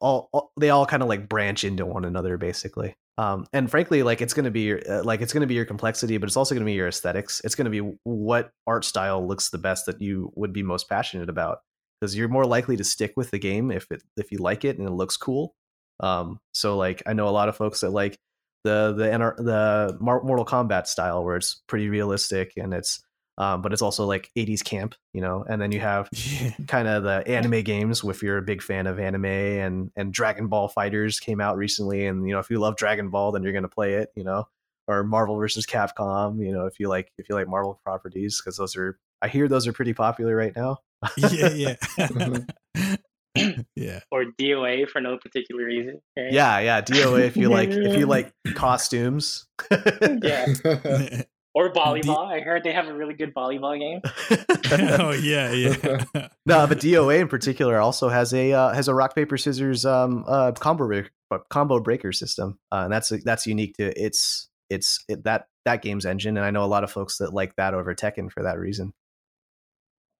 all, all they all kind of like branch into one another basically. Um, and frankly, like it's going to be your, uh, like it's going to be your complexity, but it's also going to be your aesthetics. It's going to be what art style looks the best that you would be most passionate about, because you're more likely to stick with the game if it if you like it and it looks cool. Um, so like I know a lot of folks that like the the NR, the Mortal Kombat style where it's pretty realistic and it's um, but it's also like 80s camp, you know. And then you have yeah. kind of the anime games. If you're a big fan of anime, and and Dragon Ball FighterZ came out recently, and you know if you love Dragon Ball, then you're gonna play it, you know. Or Marvel versus Capcom, you know, if you like if you like Marvel properties, because those are I hear those are pretty popular right now. yeah, yeah. yeah. Or DOA for no particular reason. Right? Yeah, yeah. DOA if you like if you like costumes. yeah. Or volleyball. I heard they have a really good volleyball game. oh yeah, yeah. no, but DOA in particular also has a uh, has a rock paper scissors um uh combo break, combo breaker system, uh, and that's that's unique to its its it, that that game's engine, and I know a lot of folks that like that over Tekken for that reason.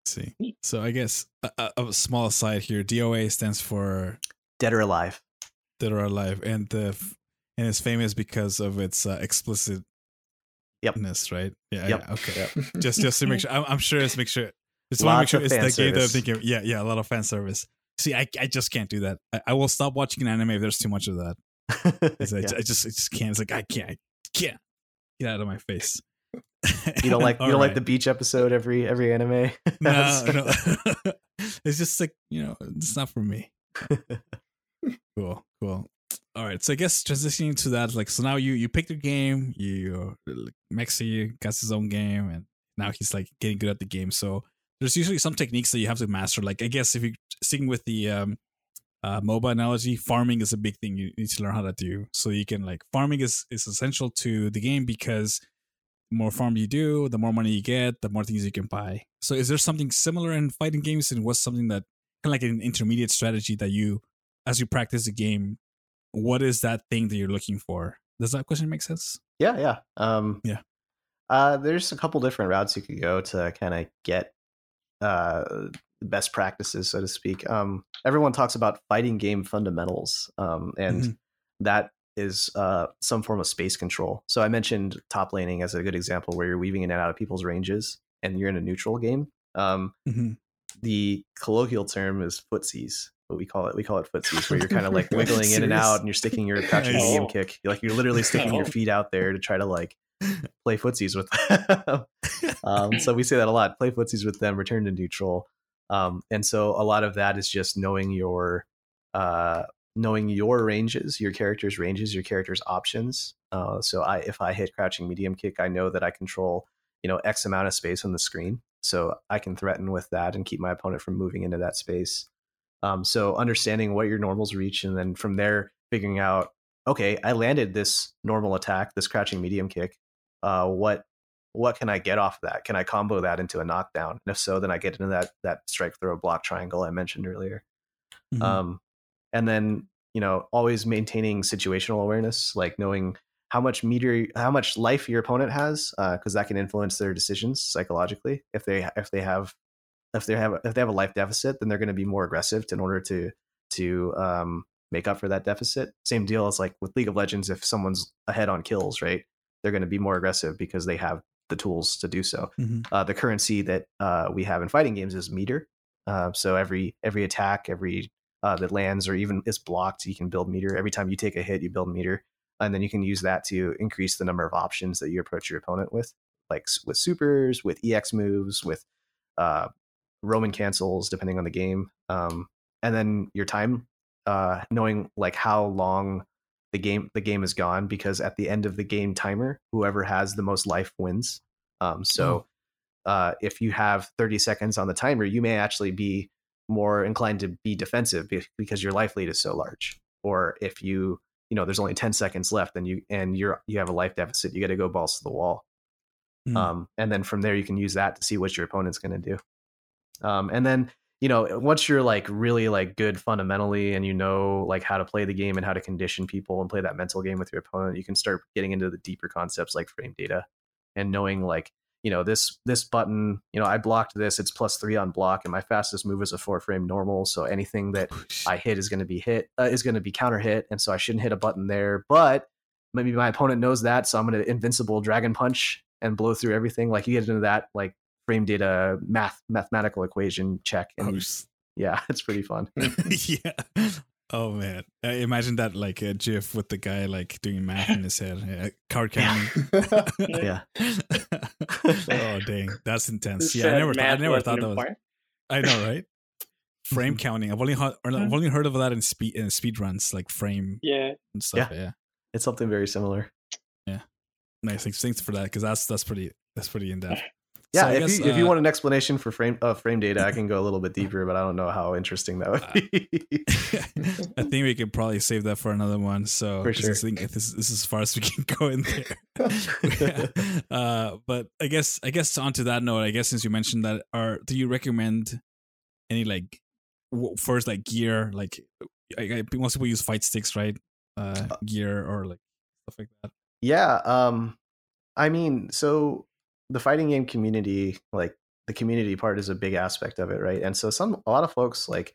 See, so I guess a, a small aside here. DOA stands for Dead or Alive. Dead or Alive, and the and it's famous because of its uh, explicit Yep. right? Yeah. Yep. Yeah. Okay. Yep. just just to make sure, I'm, I'm sure it's make sure. Just want to make sure it's the game that I'm thinking. Yeah, yeah, a lot of fan service. See, I, I just can't do that. I, I will stop watching an anime if there's too much of that. yeah. I, I, just I just can't. It's like I can't. I can't get out of my face. you don't like you don't right. like the beach episode every every anime. no, no. it's just like you know, it's not for me. cool, cool all right so i guess transitioning to that like so now you you picked your game you mexi got his own game and now he's like getting good at the game so there's usually some techniques that you have to master like i guess if you're sticking with the um uh MOBA analogy farming is a big thing you need to learn how to do so you can like farming is is essential to the game because more farm you do the more money you get the more things you can buy so is there something similar in fighting games and what's something that kind of like an intermediate strategy that you as you practice the game what is that thing that you're looking for? Does that question make sense? Yeah, yeah. Um, yeah. Uh, there's a couple different routes you could go to kind of get uh, best practices, so to speak. Um, everyone talks about fighting game fundamentals, um, and mm-hmm. that is uh, some form of space control. So I mentioned top laning as a good example where you're weaving in and out of people's ranges, and you're in a neutral game. Um, mm-hmm. The colloquial term is footsies, what we call it. We call it footsies, where you're kind of like wiggling in and out, and you're sticking your crouching nice. medium kick. You're like you're literally sticking your feet out there to try to like play footsies with them. um, so we say that a lot. Play footsies with them. Return to neutral. Um, and so a lot of that is just knowing your uh, knowing your ranges, your character's ranges, your character's options. Uh, so I, if I hit crouching medium kick, I know that I control you know X amount of space on the screen, so I can threaten with that and keep my opponent from moving into that space. Um, so understanding what your normals reach, and then from there figuring out, okay, I landed this normal attack, this crouching medium kick. Uh, what what can I get off of that? Can I combo that into a knockdown? And if so, then I get into that that strike throw block triangle I mentioned earlier. Mm-hmm. Um, and then you know always maintaining situational awareness, like knowing how much meter, how much life your opponent has, because uh, that can influence their decisions psychologically. If they if they have if they have if they have a life deficit, then they're going to be more aggressive in order to to um, make up for that deficit. Same deal as like with League of Legends. If someone's ahead on kills, right, they're going to be more aggressive because they have the tools to do so. Mhm. Uh, the currency that uh, we have in fighting games is meter. Uh, so every every attack, every uh, that lands or even is blocked, you can build meter. Every time you take a hit, you build meter, and then you can use that to increase the number of options that you approach your opponent with, like with supers, with ex moves, with uh, Roman cancels, depending on the game, um, and then your time, uh, knowing like how long the game the game is gone because at the end of the game timer, whoever has the most life wins. Um, so uh, if you have 30 seconds on the timer, you may actually be more inclined to be defensive because your life lead is so large. Or if you you know there's only 10 seconds left and you and you're you have a life deficit, you got to go balls to the wall. Mm. Um, and then from there you can use that to see what your opponent's going to do. Um, and then you know once you're like really like good fundamentally and you know like how to play the game and how to condition people and play that mental game with your opponent, you can start getting into the deeper concepts like frame data and knowing like you know this this button you know i blocked this it's plus three on block and my fastest move is a four frame normal so anything that i hit is going to be hit uh, is going to be counter hit and so i shouldn't hit a button there but maybe my opponent knows that so i'm going to invincible dragon punch and blow through everything like you get into that like frame data math mathematical equation check and Oh, yeah it's pretty fun yeah. Oh man, I imagine that like a GIF with the guy like doing math in his head, yeah, card counting. yeah oh dang, that's intense. Who Yeah, I never, th- I never thought that was. important? I know, right? Mm-hmm. Frame counting. I've only heard. I've only heard of that in speed in speed runs, like frame Yeah. and stuff. Yeah, it's something very similar Yeah. nice. Thanks, thanks for that because that's that's pretty that's pretty in depth. Yeah So if guess, you if you uh, want an explanation for frame uh, frame data i can go a little bit deeper but i don't know how interesting that would be I think we could probably save that for another one. So For sure. I think this, this is as far as we can go in there. uh, but I guess I guess onto that note, I guess since you mentioned that, are do you recommend any like w- first like gear? Like I, I, most people use fight sticks, right? Uh, gear or like stuff like that. Yeah, um I mean, so the fighting game community, like the community part is a big aspect of it, right? And so some a lot of folks like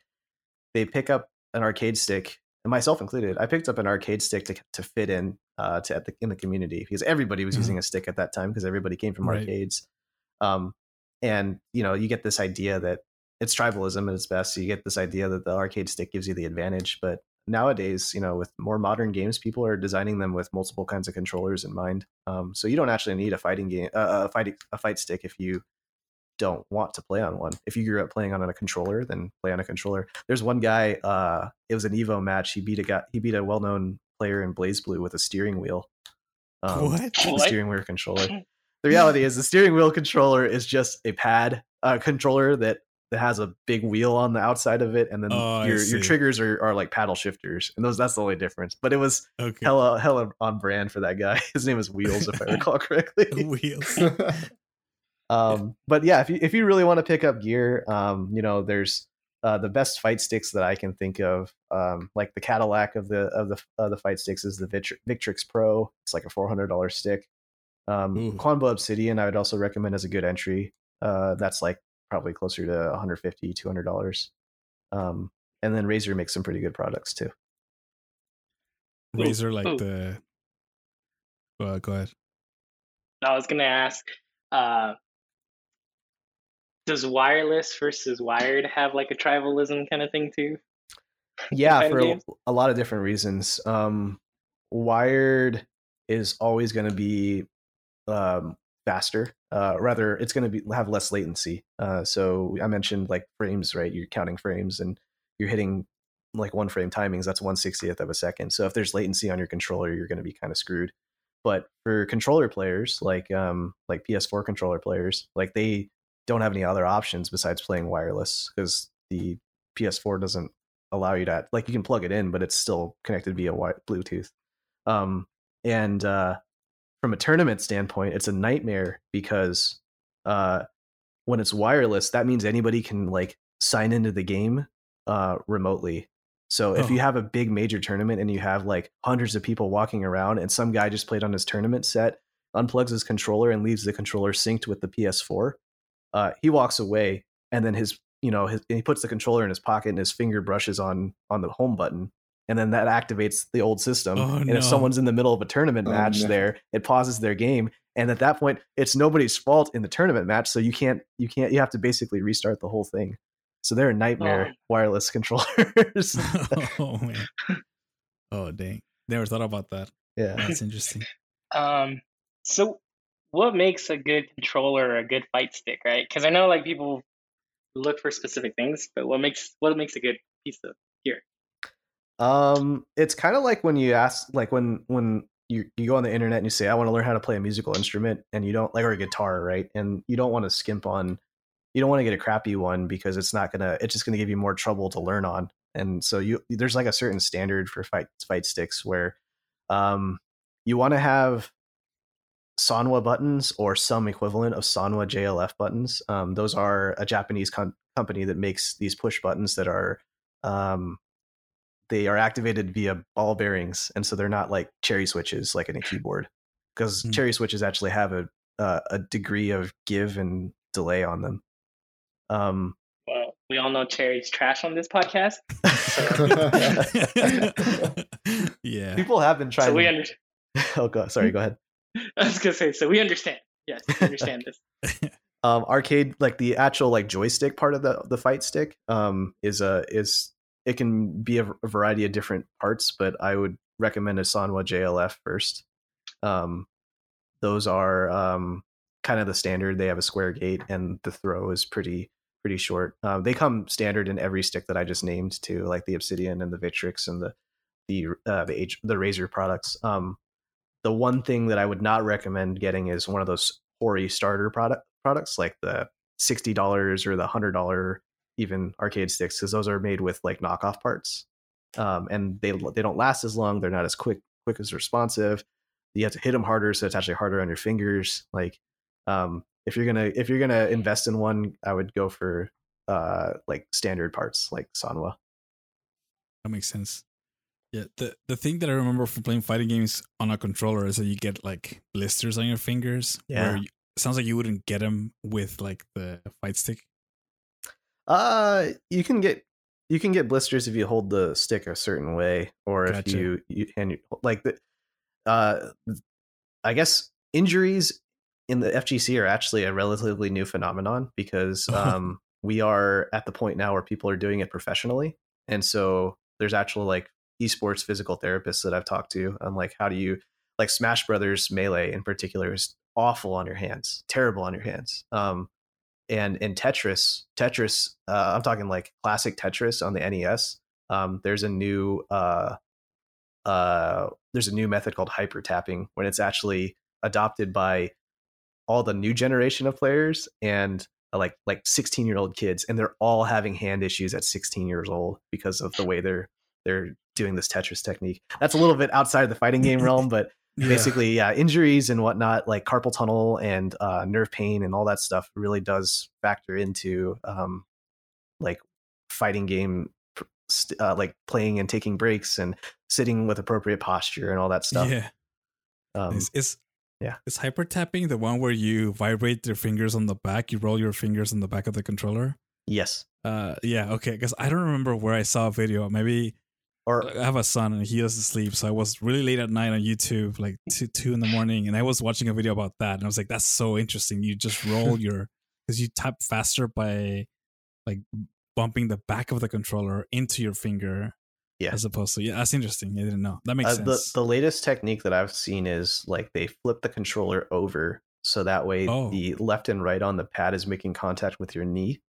they pick up an arcade stick, and myself included. I picked up an arcade stick to to fit in uh to at the, in the community because everybody was Mhm. using a stick at that time because everybody came from Right. arcades. Um and you know, you get this idea that it's tribalism at its best. So you get this idea that the arcade stick gives you the advantage, but nowadays, you know, with more modern games, people are designing them with multiple kinds of controllers in mind. Um, so you don't actually need a fighting game, uh, a fight, a fight stick if you don't want to play on one. If you grew up playing on a controller, then play on a controller. There's one guy. Uh, it was an Evo match. He beat a guy. He beat a well-known player in BlazBlue with a steering wheel. Um, what? the steering wheel controller. The reality is the steering wheel controller is just a pad uh, controller that that has a big wheel on the outside of it, and then Oh, your your triggers are, are like paddle shifters, and those that's the only difference. But it was Okay. hella hella on brand for that guy. His name is Wheels, if I recall correctly. Wheels. Um, but yeah, if you if you really want to pick up gear, um, you know, there's uh, the best fight sticks that I can think of. Um, like the Cadillac of the of the of the fight sticks is the Victr- Victrix Pro. It's like a four hundred dollar stick. Um. Qanba Obsidian, I would also recommend as a good entry. Uh, that's like probably closer to 150 200 dollars. Um, and then Razer makes some pretty good products too. Razer like Ooh. the. well go ahead. I was gonna ask, uh, does wireless versus wired have like a tribalism kind of thing too? yeah for a, a lot of different reasons um wired is always going to be um faster uh rather it's going to be have less latency. Uh so i mentioned like frames right? You're counting frames and you're hitting like one frame timings that's 160th of a second. So if there's latency on your controller you're going to be kind of screwed. But for controller players like um like ps4 controller players like they don't have any other options besides playing wireless because the ps4 doesn't allow you to like you can plug it in but it's still connected via bluetooth. Um and uh from a tournament standpoint it's a nightmare because uh when it's wireless that means anybody can like sign into the game uh remotely so if Oh. you have a big major tournament and you have like hundreds of people walking around and some guy just played on his tournament set unplugs his controller and leaves the controller synced with the ps4 uh he walks away and then his you know his, he puts the controller in his pocket and his finger brushes on on the home button and then that activates the old system Oh, and no. if someone's in the middle of a tournament Oh, match no. there it pauses their game and at that point it's nobody's fault in the tournament match so you can't you can't you have to basically restart the whole thing so they're a nightmare Oh. wireless controllers oh man. Oh dang. Never thought about that. yeah That's interesting. Um, so what makes a good controller a good fight stick, right? Because I know like people look for specific things, but what makes what makes a good piece of gear? Um, it's kind of like when you ask, like when when you you go on the internet and you say, "I want to learn how to play a musical instrument," and you don't like or a guitar, right? And you don't want to skimp on, you don't want to get a crappy one because it's not gonna, it's just gonna give you more trouble to learn on. And so you there's like a certain standard for fight fight sticks where, um, you want to have Sanwa buttons or some equivalent of Sanwa JLF buttons. Um, those are a Japanese com- company that makes these push buttons that are um, they are activated via ball bearings, and so they're not like cherry switches like in a keyboard, because Hmm. cherry switches actually have a uh, a degree of give and delay on them. Um, Well, we all know Cherry's trash on this podcast, yeah. people have been trying. so we to- understand. oh, go, sorry, go ahead. I was gonna say, so we understand. Yes, we understand this. um arcade like the actual like joystick part of the the fight stick um is a is it can be a, a variety of different parts but i would recommend a sanwa jlf first. Um those are um kind of the standard. They have a square gate and the throw is pretty pretty short. Um, they come standard in every stick that i just named too like the obsidian and the Victrix and the the uh the H, the Razer products. Um the one thing that i would not recommend getting is one of those Hori starter product products like the sixty dollars or the hundred dollar even arcade sticks because those are made with like knockoff parts, um, and they they don't last as long. They're not as quick quick as responsive. You have to hit them harder, so it's actually harder on your fingers. Like um, if you're gonna if you're gonna invest in one, I would go for uh, like standard parts like Sanwa. That makes sense. Yeah, the the thing that I remember from playing fighting games on a controller is that you get like blisters on your fingers. Yeah. where you- it sounds like you wouldn't get them with like the fight stick. Uh, you can get you can get blisters if you hold the stick a certain way, or if you, you and you, like the. Uh, I guess injuries in the FGC are actually a relatively new phenomenon because um, we are at the point now where people are doing it professionally, and so there's actual like esports physical therapists that I've talked to on like how do you like Smash Brothers Melee in particular is awful on your hands, terrible on your hands. Um, and in Tetris, Tetris, uh, I'm talking like classic Tetris on the NES. Um, there's a new uh, uh, there's a new method called hyper tapping when it's actually adopted by all the new generation of players and uh, like like 16 year old kids, and they're all having hand issues at 16 years old because of the way they're they're doing this Tetris technique. That's a little bit outside of the fighting game realm, but Yeah. basically yeah injuries and whatnot like carpal tunnel and uh, nerve pain and all that stuff really does factor into um, like fighting game uh, like playing and taking breaks and sitting with appropriate posture and all that stuff Yeah, um, is is yeah. is hyper tapping the one where you vibrate your fingers on the back? You roll your fingers on the back of the controller. yes Uh, yeah, okay. Because I don't remember where I saw a video. Maybe or I have a son and he doesn't sleep, so I was really late at night on YouTube, like two two in the morning, and I was watching a video about that, and I was like, "That's so interesting." You just roll your because you tap faster by like bumping the back of the controller into your finger, Yeah. as opposed to yeah, that's interesting. I didn't know that makes uh, the, sense. the latest technique that i've seen is like they flip the controller over so that way Oh. the left and right on the pad is making contact with your knee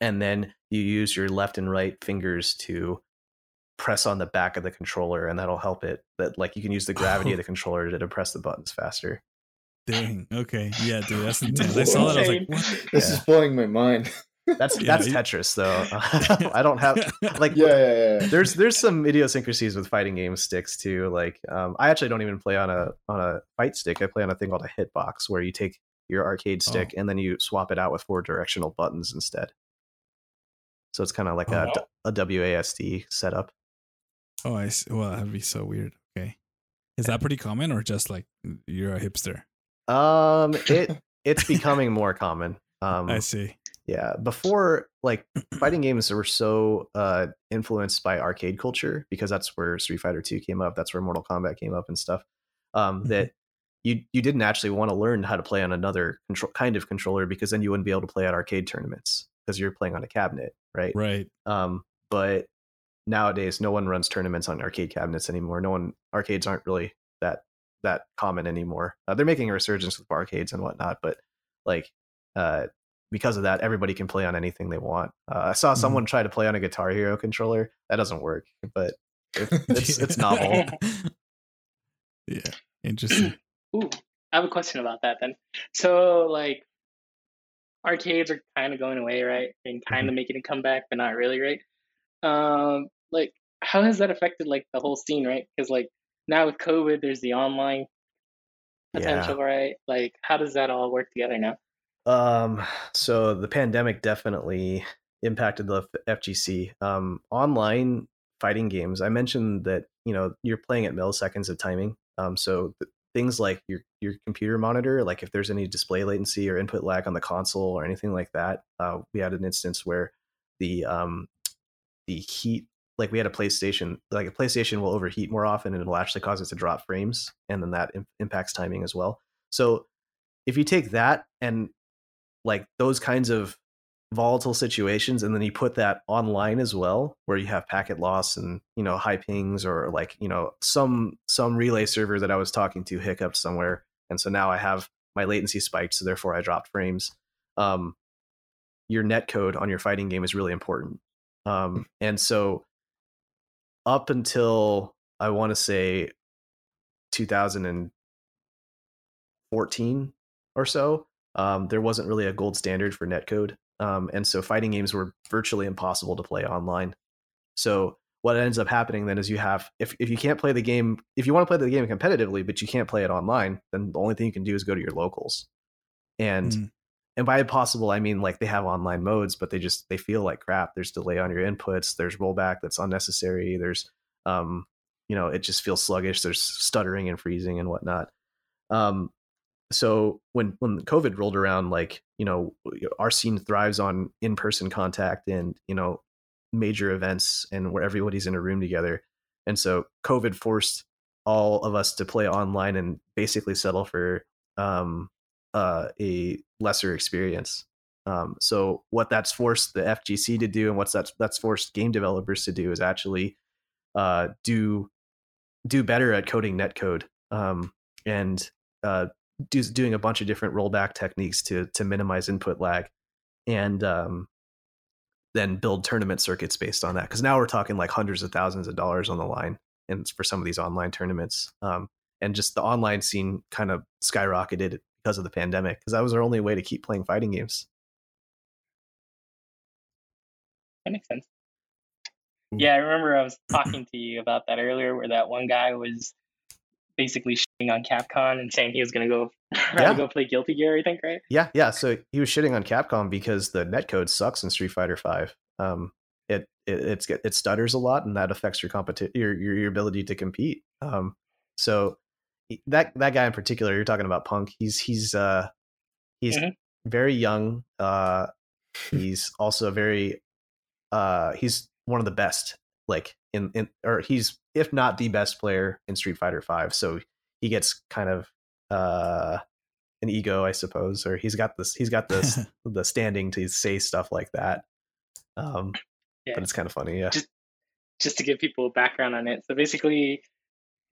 and then you use your left and right fingers to press on the back of the controller and that'll help it that like you can use the gravity Oh. of the controller to depress the buttons faster Dang. Okay. Yeah, dude, that's intense. I saw that. I was like, Insane. what? This Yeah. is blowing my mind. that's Yeah, that's you- tetris though i don't have like Yeah, yeah, yeah. there's there's some idiosyncrasies with fighting game sticks too. Like um, I actually don't even play on a on a fight stick. I play on a thing called a hitbox where you take your arcade stick Oh. and then you swap it out with four directional buttons instead. So it's kind of like Oh. a, a WASD setup. Oh, I see. Well, that'd be so weird. Okay. Is that pretty common or just like you're a hipster? Um, it it's becoming more common. Um, I see. yeah before like fighting games were so uh influenced by arcade culture because that's where street fighter 2 came up that's where mortal kombat came up and stuff um Mhm. that you you didn't actually want to learn how to play on another control, kind of controller because then you wouldn't be able to play at arcade tournaments because you're playing on a cabinet, right? Right. Um, but nowadays, no one runs tournaments on arcade cabinets anymore. No one arcades aren't really that that common anymore. Uh, they're making a resurgence with arcades and whatnot, but like uh, because of that, everybody can play on anything they want. Uh, I saw Mhm. someone try to play on a Guitar Hero controller. That doesn't work, but it, it's it's novel. yeah. Interesting. Ooh, I have a question about that then. So, like, arcades are kind of going away, right? And kind of making a comeback, but not really, right? Um, like, how has that affected like the whole scene, right? Because like now with COVID, there's the online potential, right? Like, how does that all work together now? Um, so the pandemic definitely impacted the FGC. Um, online fighting games. I mentioned that you know you're playing at milliseconds of timing. Um, so th- things like your your computer monitor, like if there's any display latency or input lag on the console or anything like that, uh, we had an instance where the um the heat like we had a PlayStation, like a PlayStation will overheat more often and it'll actually cause it to drop frames, and then that im- impacts timing as well. So if you take that and like those kinds of volatile situations and then you put that online as well where you have packet loss and you know high pings or like you know some some relay server that i was talking to hiccuped somewhere and so now i have my latency spiked so therefore i dropped frames um your net code on your fighting game is really important um and so up until i want to say 2014 or so um, there wasn't really a gold standard for netcode um, and so fighting games were virtually impossible to play online so what ends up happening then is you have if, if you can't play the game if you want to play the game competitively but you can't play it online then the only thing you can do is go to your locals and Mm. And by impossible i mean like they have online modes but they just they feel like crap. There's delay on your inputs there's rollback that's unnecessary there's um you know it just feels sluggish there's stuttering and freezing and whatnot. Um so when when covid rolled around like you know our scene thrives on in-person contact and you know major events and where everybody's in a room together. And so covid forced all of us to play online and basically settle for um uh a lesser experience. Um so what that's forced the fgc to do and what's that's that's forced game developers to do is actually uh do do better at coding netcode um and uh do, doing a bunch of different rollback techniques to to minimize input lag and um, then build tournament circuits based on that. Because now we're talking like hundreds of thousands of dollars on the line and for some of these online tournaments um, and just the online scene kind of skyrocketed because of the pandemic because that was our only way to keep playing fighting games That makes sense. Yeah, I remember I was talking to you about that earlier, where that one guy was basically shitting on Capcom and saying he was gonna go Yeah. go play Guilty Gear. I think, right? yeah yeah so he was shitting on capcom because the netcode sucks in street fighter 5 um, it, it it's it stutters a lot and that affects your competi- your, your your ability to compete um, so that that guy in particular you're talking about punk he's he's uh he's Mhm. very young uh he's also very uh he's one of the best like in in or he's if not the best player in street fighter 5 so he gets kind of uh an ego i suppose or he's got this he's got this the standing to say stuff like that um Yeah. but it's kind of funny yeah Just- Just to give people background on it. So basically,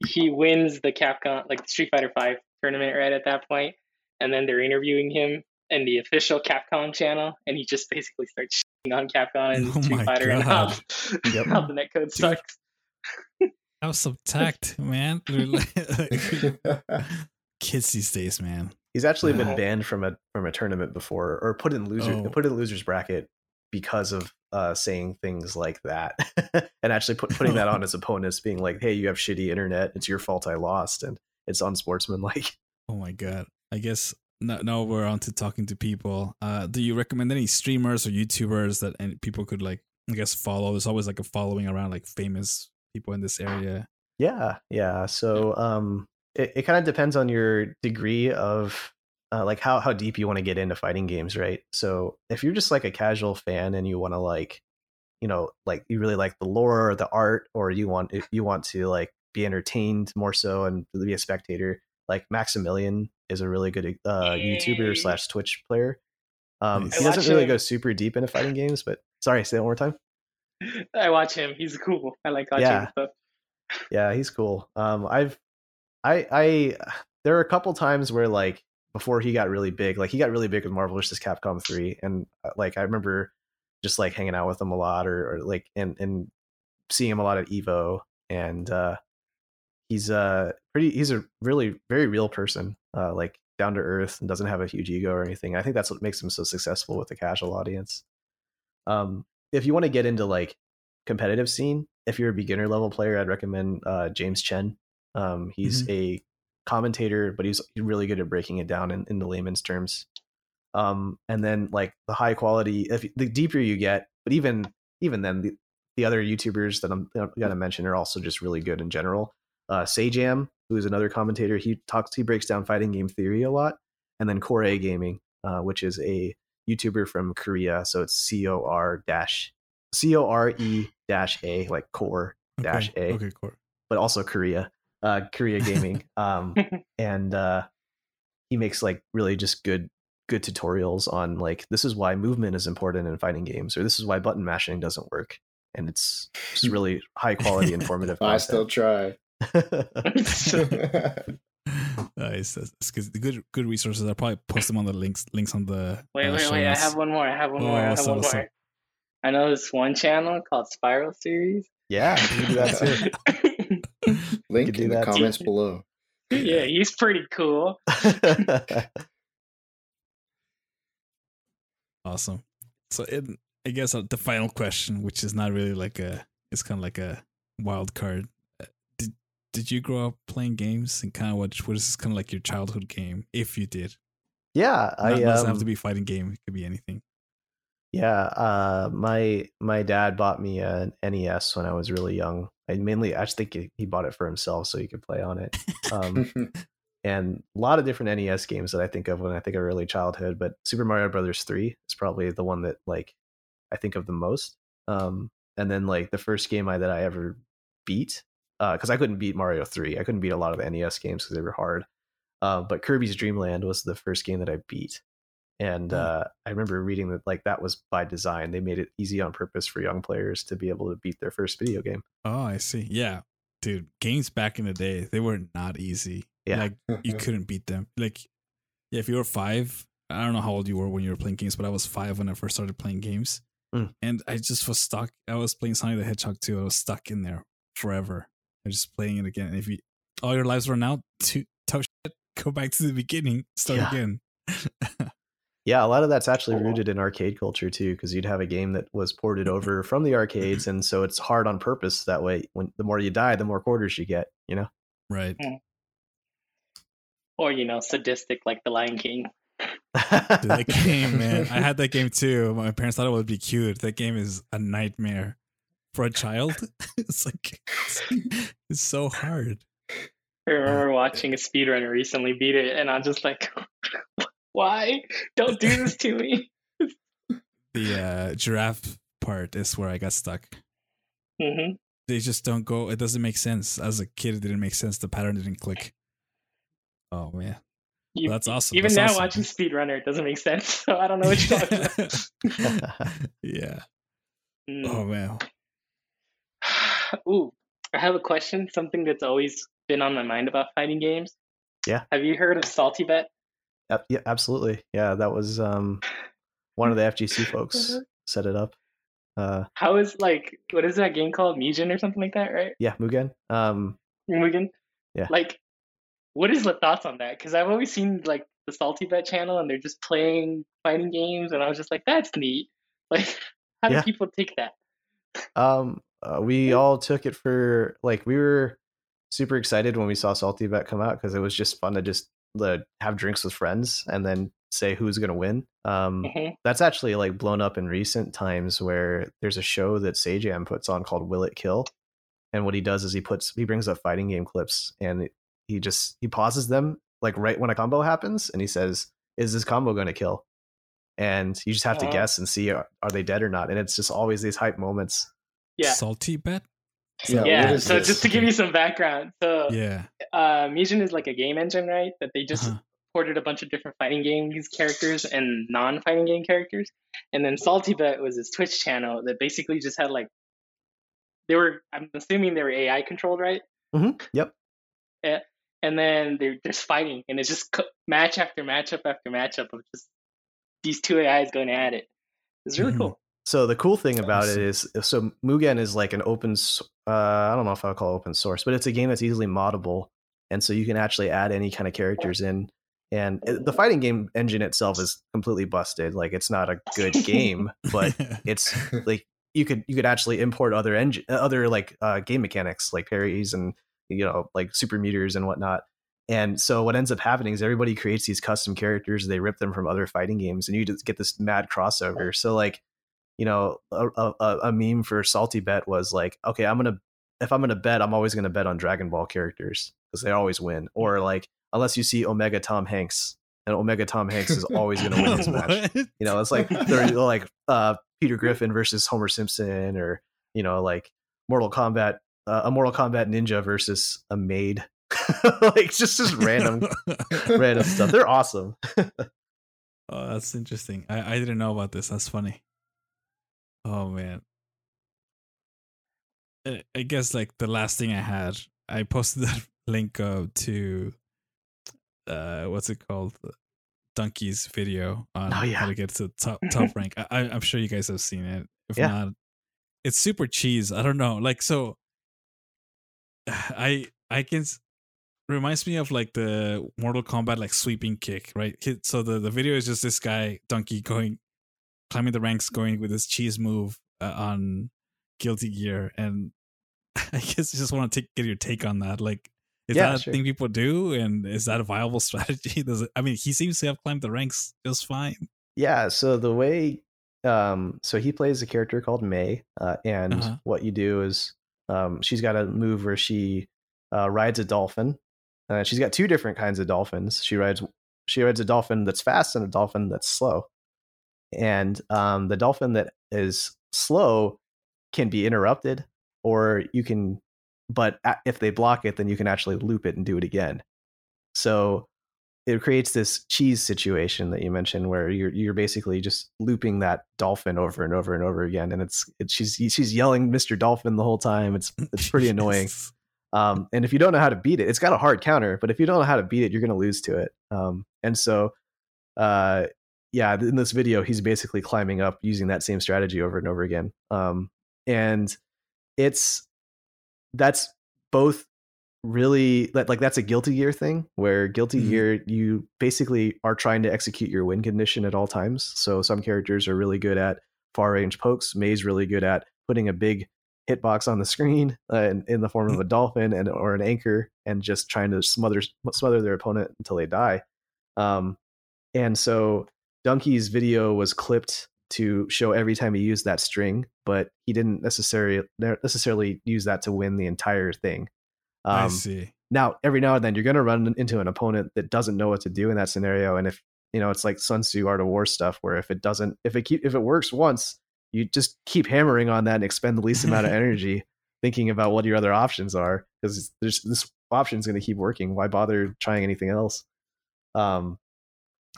he wins the Capcom like Street Fighter Five tournament right at that point, and then they're interviewing him in the official Capcom channel, and he just basically starts shitting on Capcom and Oh Street my Fighter and how, Yep. how the netcode sucks. Have some tact, man. Kids these days, man. he's actually been banned from a from a tournament before or put in loser Oh. put in losers bracket because of uh saying things like that and actually put, putting that on his opponents being like hey you have shitty internet it's your fault i lost and it's unsportsmanlike Oh my god. I guess now, now we're on to talking to people. Uh, do you recommend any streamers or YouTubers that any people could like, I guess, follow? There's always like a following around like famous people in this area. Yeah, yeah. So um, it, it kind of depends on your degree of uh, like how how deep you want to get into fighting games, right? So if you're just like a casual fan and you want to like, you know, like you really like the lore or the art, or you want if you want to like be entertained more so and be a spectator, like Maximilian is a really good uh, YouTuber slash Twitch player. Um, Nice. he doesn't really him. go super deep into fighting games, but sorry, say that one more time. I watch him. He's cool. I like watching Yeah. stuff. Yeah, he's cool. Um, I've, I, I, there are a couple times where like before he got really big, like he got really big with Marvel vs. Capcom three, and uh, like I remember just like hanging out with him a lot, or, or like and and seeing him a lot at Evo, and uh, he's uh pretty, he's a really very real person, uh, like down to earth and doesn't have a huge ego or anything. I think that's what makes him so successful with the casual audience. Um, if you want to get into like competitive scene, if you're a beginner level player, I'd recommend uh, James Chen. Um, he's a commentator, but he's really good at breaking it down in, in the layman's terms. Um, and then like the high quality, if the deeper you get, but even even then, the, the other YouTubers that I'm gonna mention are also just really good in general. Uh, Sajam, who is another commentator, he talks, he breaks down fighting game theory a lot, and then Core A Gaming, uh, which is a YouTuber from Korea, so it's C O R dash C O R E dash A, like Core dash okay. A, Okay, cool. but also Korea, uh, Korea Gaming, um, and uh, he makes like really just good good tutorials on like this is why movement is important in fighting games, or this is why button mashing doesn't work, and it's just really high quality, informative. I still try. nice. That's, that's good. Good, good resources. I'll probably post them on the links. Links on the. Wait, uh, wait, show wait. I have one more. I have one Oh, more. I have what's one what's more. up? I know this one channel called Spiral Series. yeah, do that too. Link in the that too. comments below. yeah, he's pretty cool. Awesome. So it, I guess uh, the final question, which is not really like a, it's kind of like a wild card. Uh, Did did you grow up playing games and kind of what what is this kind of like your childhood game if you did? yeah, Not, I doesn't um, have to be fighting game. It could be anything. Yeah, uh, my my dad bought me an NES when I was really young. I mainly, I just think he- he bought it for himself so he could play on it. Um, and a lot of different NES games that I think of when I think of early childhood. But Super Mario Brothers three is probably the one that like I think of the most. Um, and then like the first game I that I ever beat, because I couldn't beat Mario three, I couldn't beat a lot of the NES games because they were hard. Uh, but Kirby's Dream Land was the first game that I beat, and Hmm. uh, I remember reading that like that was by design. They made it easy on purpose for young players to be able to beat their first video game. Oh, I see. Yeah, dude, games back in the day they were not easy. Yeah. like you couldn't beat them. Like, yeah, if you were five, I don't know how old you were when you were playing games, but I was five when I first started playing games, Mm. and I just was stuck. I was playing Sonic the Hedgehog too. I was stuck in there forever. I was just playing it again. And if you all your lives run out, to tough shit, go back to the beginning, start Yeah. again. Yeah, a lot of that's actually oh, rooted in arcade culture too, because you'd have a game that was ported over from the mm-hmm. arcades, and so it's hard on purpose. That way, when the more you die, the more quarters you get. You know. right. Or, you know, sadistic like The Lion King. Dude, that game, man. I had that game too. My parents thought it would be cute. That game is a nightmare for a child. it's like it's, it's so hard. I remember watching a speedrunner recently beat it, and I'm just like, why? Don't do this to me. The uh, giraffe part is where I got stuck. hmm They just don't go. It doesn't make sense. As a kid, it didn't make sense. The pattern didn't click. Oh man, You, that's awesome. even That's now, awesome. watching speedrunner, it doesn't make sense. So I don't know what you're talking about. yeah. Mm. Oh man. Ooh, I have a question. Something that's always been on my mind about fighting games. Yeah. Have you heard of Salty Bet? Yeah, absolutely. Yeah, that was um, one of the FGC folks set it up. Uh, How is like what is that game called? Mugen or something like that, right? yeah, Mugen. Um, Mugen. Yeah. Like, what is the thoughts on that? Because I've always seen like the Salty Bet channel, and they're just playing fighting games, and I was just like, that's neat. Like, how do Yeah. people take that? um, uh, we all took it for like we were super excited when we saw Salty Bet come out because it was just fun to just uh, have drinks with friends and then say who's gonna win. Um, Mhm. that's actually like blown up in recent times where there's a show that Sajam puts on called Will It Kill, and what he does is he puts he brings up fighting game clips and he just he pauses them like right when a combo happens and he says, "Is this combo going to kill?" And you just have to guess and see are, are they dead or not. And it's just always these hype moments. Yeah. Salty bet. Yeah, yeah. So this? just to give you some background, so Yeah. uh, Mugen is like a game engine, right? That they just Uh-huh. ported a bunch of different fighting games characters and non-fighting game characters, and then Salty Bet was his Twitch channel that basically just had like they were. I'm assuming they were AI controlled, right? Mm-hmm. Yep. and then they're just fighting, and it's just match after matchup after matchup of just these two AIs going at it. It's really Mhm. cool. So the cool thing about it is, so Mugen is like an open. Uh, I don't know if I'll call it open source, but it's a game that's easily moddable, and so you can actually add any kind of characters in. And the fighting game engine itself is completely busted. Like it's not a good game, but it's like you could you could actually import other engine other like uh, game mechanics like parries and you know like super meters and whatnot and so what ends up happening is everybody creates these custom characters they rip them from other fighting games and you just get this mad crossover so like you know a, a, a meme for salty bet was like okay i'm gonna if i'm gonna bet i'm always gonna bet on dragon ball characters because they always win or like unless you see omega tom hanks and omega tom hanks is always gonna win his match you know, it's like they're like uh, Peter Griffin versus Homer Simpson, or you know, like Mortal Kombat, uh, a Mortal Kombat ninja versus a maid. like just just random random stuff. They're awesome. Oh, that's interesting. I, I didn't know about this. That's funny. Oh man. I- guess like the last thing I had, I posted that link uh, to uh what's it called? Donkey's video on Oh, how yeah. to get to top top rank. I, I'm sure you guys have seen it. If Yeah. not, it's super cheese. I don't know. Like so, I I can reminds me of like the Mortal Kombat like sweeping kick, right? So the the video is just this guy Donkey going climbing the ranks, going with his cheese move uh, on Guilty Gear, and I guess I just want to take get your take on that. Like, is Yeah, that sure. a thing people do, and is that a viable strategy? Does it? I mean, he seems to have climbed the ranks just fine. Yeah. So the way, um, so he plays a character called May, uh, and Uh-huh. what you do is, um, she's got a move where she uh, rides a dolphin. Uh, she's got two different kinds of dolphins. She rides she rides a dolphin that's fast and a dolphin that's slow. And um, the dolphin that is slow can be interrupted, or you can, but if they block it, then you can actually loop it and do it again. So it creates this cheese situation that you mentioned where you're you're basically just looping that dolphin over and over and over again and it's, it's she's she's yelling Mr. Dolphin the whole time it's it's pretty annoying Yes. um and if you don't know how to beat it it's got a hard counter but if you don't know how to beat it you're going to lose to it um and so uh yeah in this video he's basically climbing up using that same strategy over and over again um and it's that's both really like, that's a guilty gear thing where guilty Mhm. gear you basically are trying to execute your win condition at all times so some characters are really good at far range pokes may's really good at putting a big hitbox on the screen uh, in, in the form of a dolphin and or an anchor and just trying to smother smother their opponent until they die um and so donkey's video was clipped to show every time he used that string but he didn't necessarily necessarily use that to win the entire thing. I um, see. now every now and then you're going to run into an opponent that doesn't know what to do in that scenario and if you know it's like sun tzu art of war stuff where if it doesn't if it keep if it works once you just keep hammering on that and expend the least amount of energy thinking about what your other options are because there's this option's going to keep working. Why bother trying anything else? Um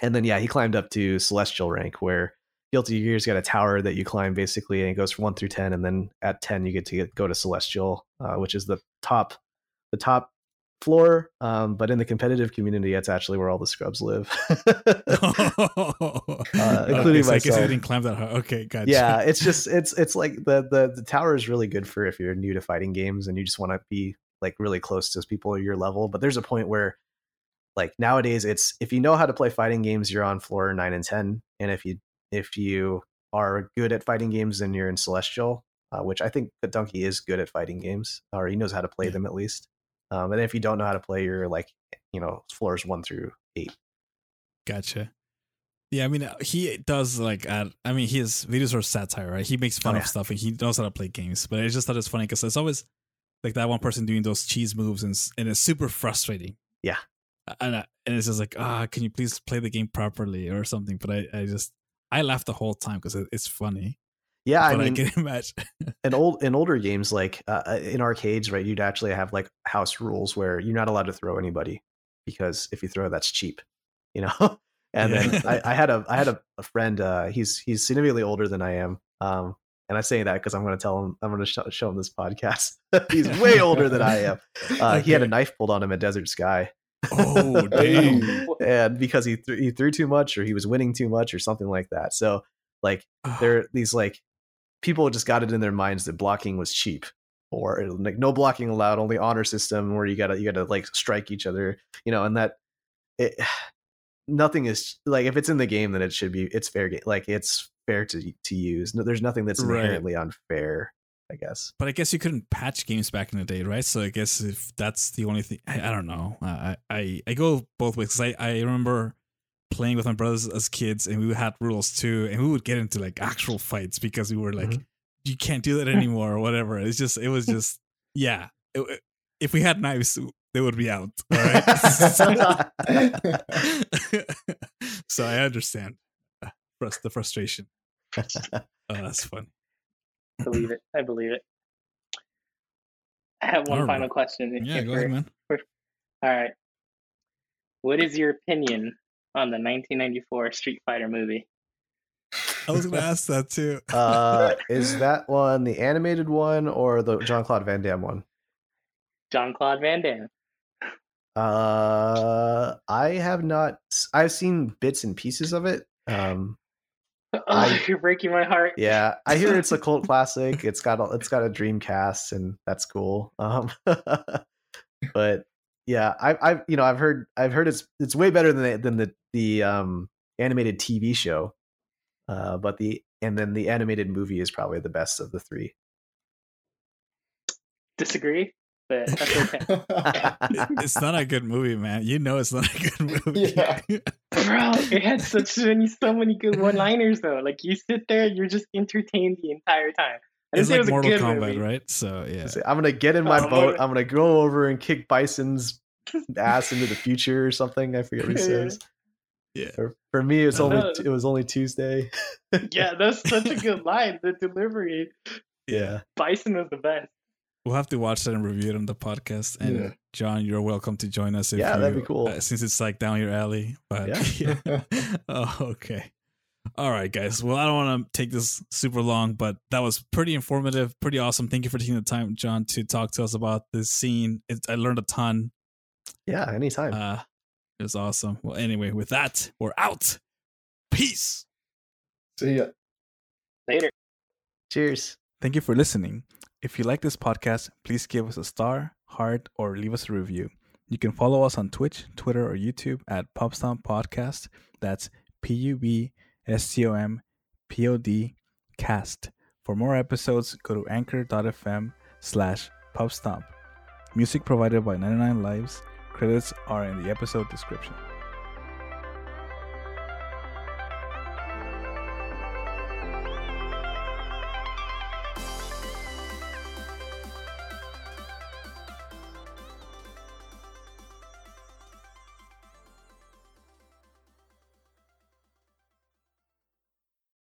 and then yeah he climbed up to celestial rank where guilty gear's got a tower that you climb basically and it goes from 1 through 10 and then at 10 you get to get, go to celestial uh, which is the top the top floor um, but in the competitive community that's actually where all the scrubs live uh, including so I guess myself. I didn't climb that high. Okay, gotcha. yeah it's just it's it's like the, the the tower is really good for if you're new to fighting games and you just want to be like really close to people your level but there's a point where like nowadays it's if you know how to play fighting games you're on floor 9 and 10 and if you if you are good at fighting games then you're in celestial uh, which i think that donkey is good at fighting games or he knows how to play Yeah. them at least um, and if you don't know how to play you're like you know floors 1 through 8 Gotcha. Yeah, I mean, uh, he does like add. I mean, his videos are satire, right? He makes fun Oh, of stuff and he knows how to play games. But I just thought it's funny because it's always like that one person doing those cheese moves and and it's super frustrating. Yeah. And I, and it's just like, ah, can you please play the game properly or something? But I, I just I laugh the whole time because it, it's funny. Yeah, I but I, mean, can imagine. in old in older games like uh, in arcades right you'd actually have like house rules where you're not allowed to throw anybody because if you throw that's cheap you know and Yeah. then I, I had a i had a, a friend uh he's he's significantly older than i am um and i'm saying that because i'm going to tell him i'm going to show, show him this podcast he's way older than i am uh, he had a knife pulled on him at desert sky Oh, damn. and because he, th- he threw too much or he was winning too much or something like that so like there are these like people just got it in their minds that blocking was cheap or uh, like no blocking allowed only honor system where you gotta you gotta like strike each other you know and that it nothing is like if it's in the game then it should be it's fair game like it's fair to to use no, there's nothing that's Right. inherently unfair i guess But I guess you couldn't patch games back in the day, right? So I guess if that's the only thing, I, I don't know. I, I I go both ways. I I remember playing with my brothers as kids, and we had rules too, and we would get into like actual fights because we were like, Mhm. you can't do that anymore or whatever. It's just it was just yeah. It- if we had knives, they would be out. All right. so I understand the frustration. Oh, that's fun. Believe it. I believe it. I have one All final right. question. Yeah, go we're- ahead, man. All right. What is your opinion on the 1994 Street Fighter movie? I was gonna ask that too. uh is that one the animated one or the Jean-Claude Van Damme one Jean-Claude Van Damme. Uh, I have not. I've seen bits and pieces of it. Um, Oh, I- you're breaking my heart. yeah, I hear it's a cult classic. It's got a, it's got a dream cast, and that's cool. Um, but yeah, I've I've you know I've heard I've heard it's it's way better than the, than the the um animated TV show. Uh, but the and then the animated movie is probably the best of the three. Disagree, but that's okay. It's not a good movie, man. You know it's not a good movie. Yeah. Bro, it had such many, so many good one-liners though. Like you sit there, you're just entertained the entire time. I didn't it's say it like was a Mortal good Kombat, movie. right? So yeah. Say, I'm gonna get in my Oh, boat. I'm gonna go over and kick Bison's ass into the future or something. I forget what he says. Yeah. For, for me, it's only know. it was only Tuesday. Yeah, that's such a good line. The delivery. Yeah. Bison was the best. We'll have to watch that and review it on the podcast. And Yeah. John, you're welcome to join us. If Yeah, that'd be cool. uh, since it's like down your alley. But Yeah. oh, okay. All right, guys. Well, I don't want to take this super long, but that was pretty informative, pretty awesome. Thank you for taking the time, John, to talk to us about this scene. It, I learned a ton. Yeah, anytime. Uh, it was awesome. Well, anyway, with that, we're out. Peace. See ya. Later. Cheers. Thank you for listening. If you like this podcast, please give us a star, heart, or leave us a review. You can follow us on Twitch, Twitter, or YouTube at Pubstomp Podcast. That's P U B S T O M P O D cast. For more episodes, go to anchor.fm slash pubstomp. Music provided by 99 Lives. Credits are in the episode description.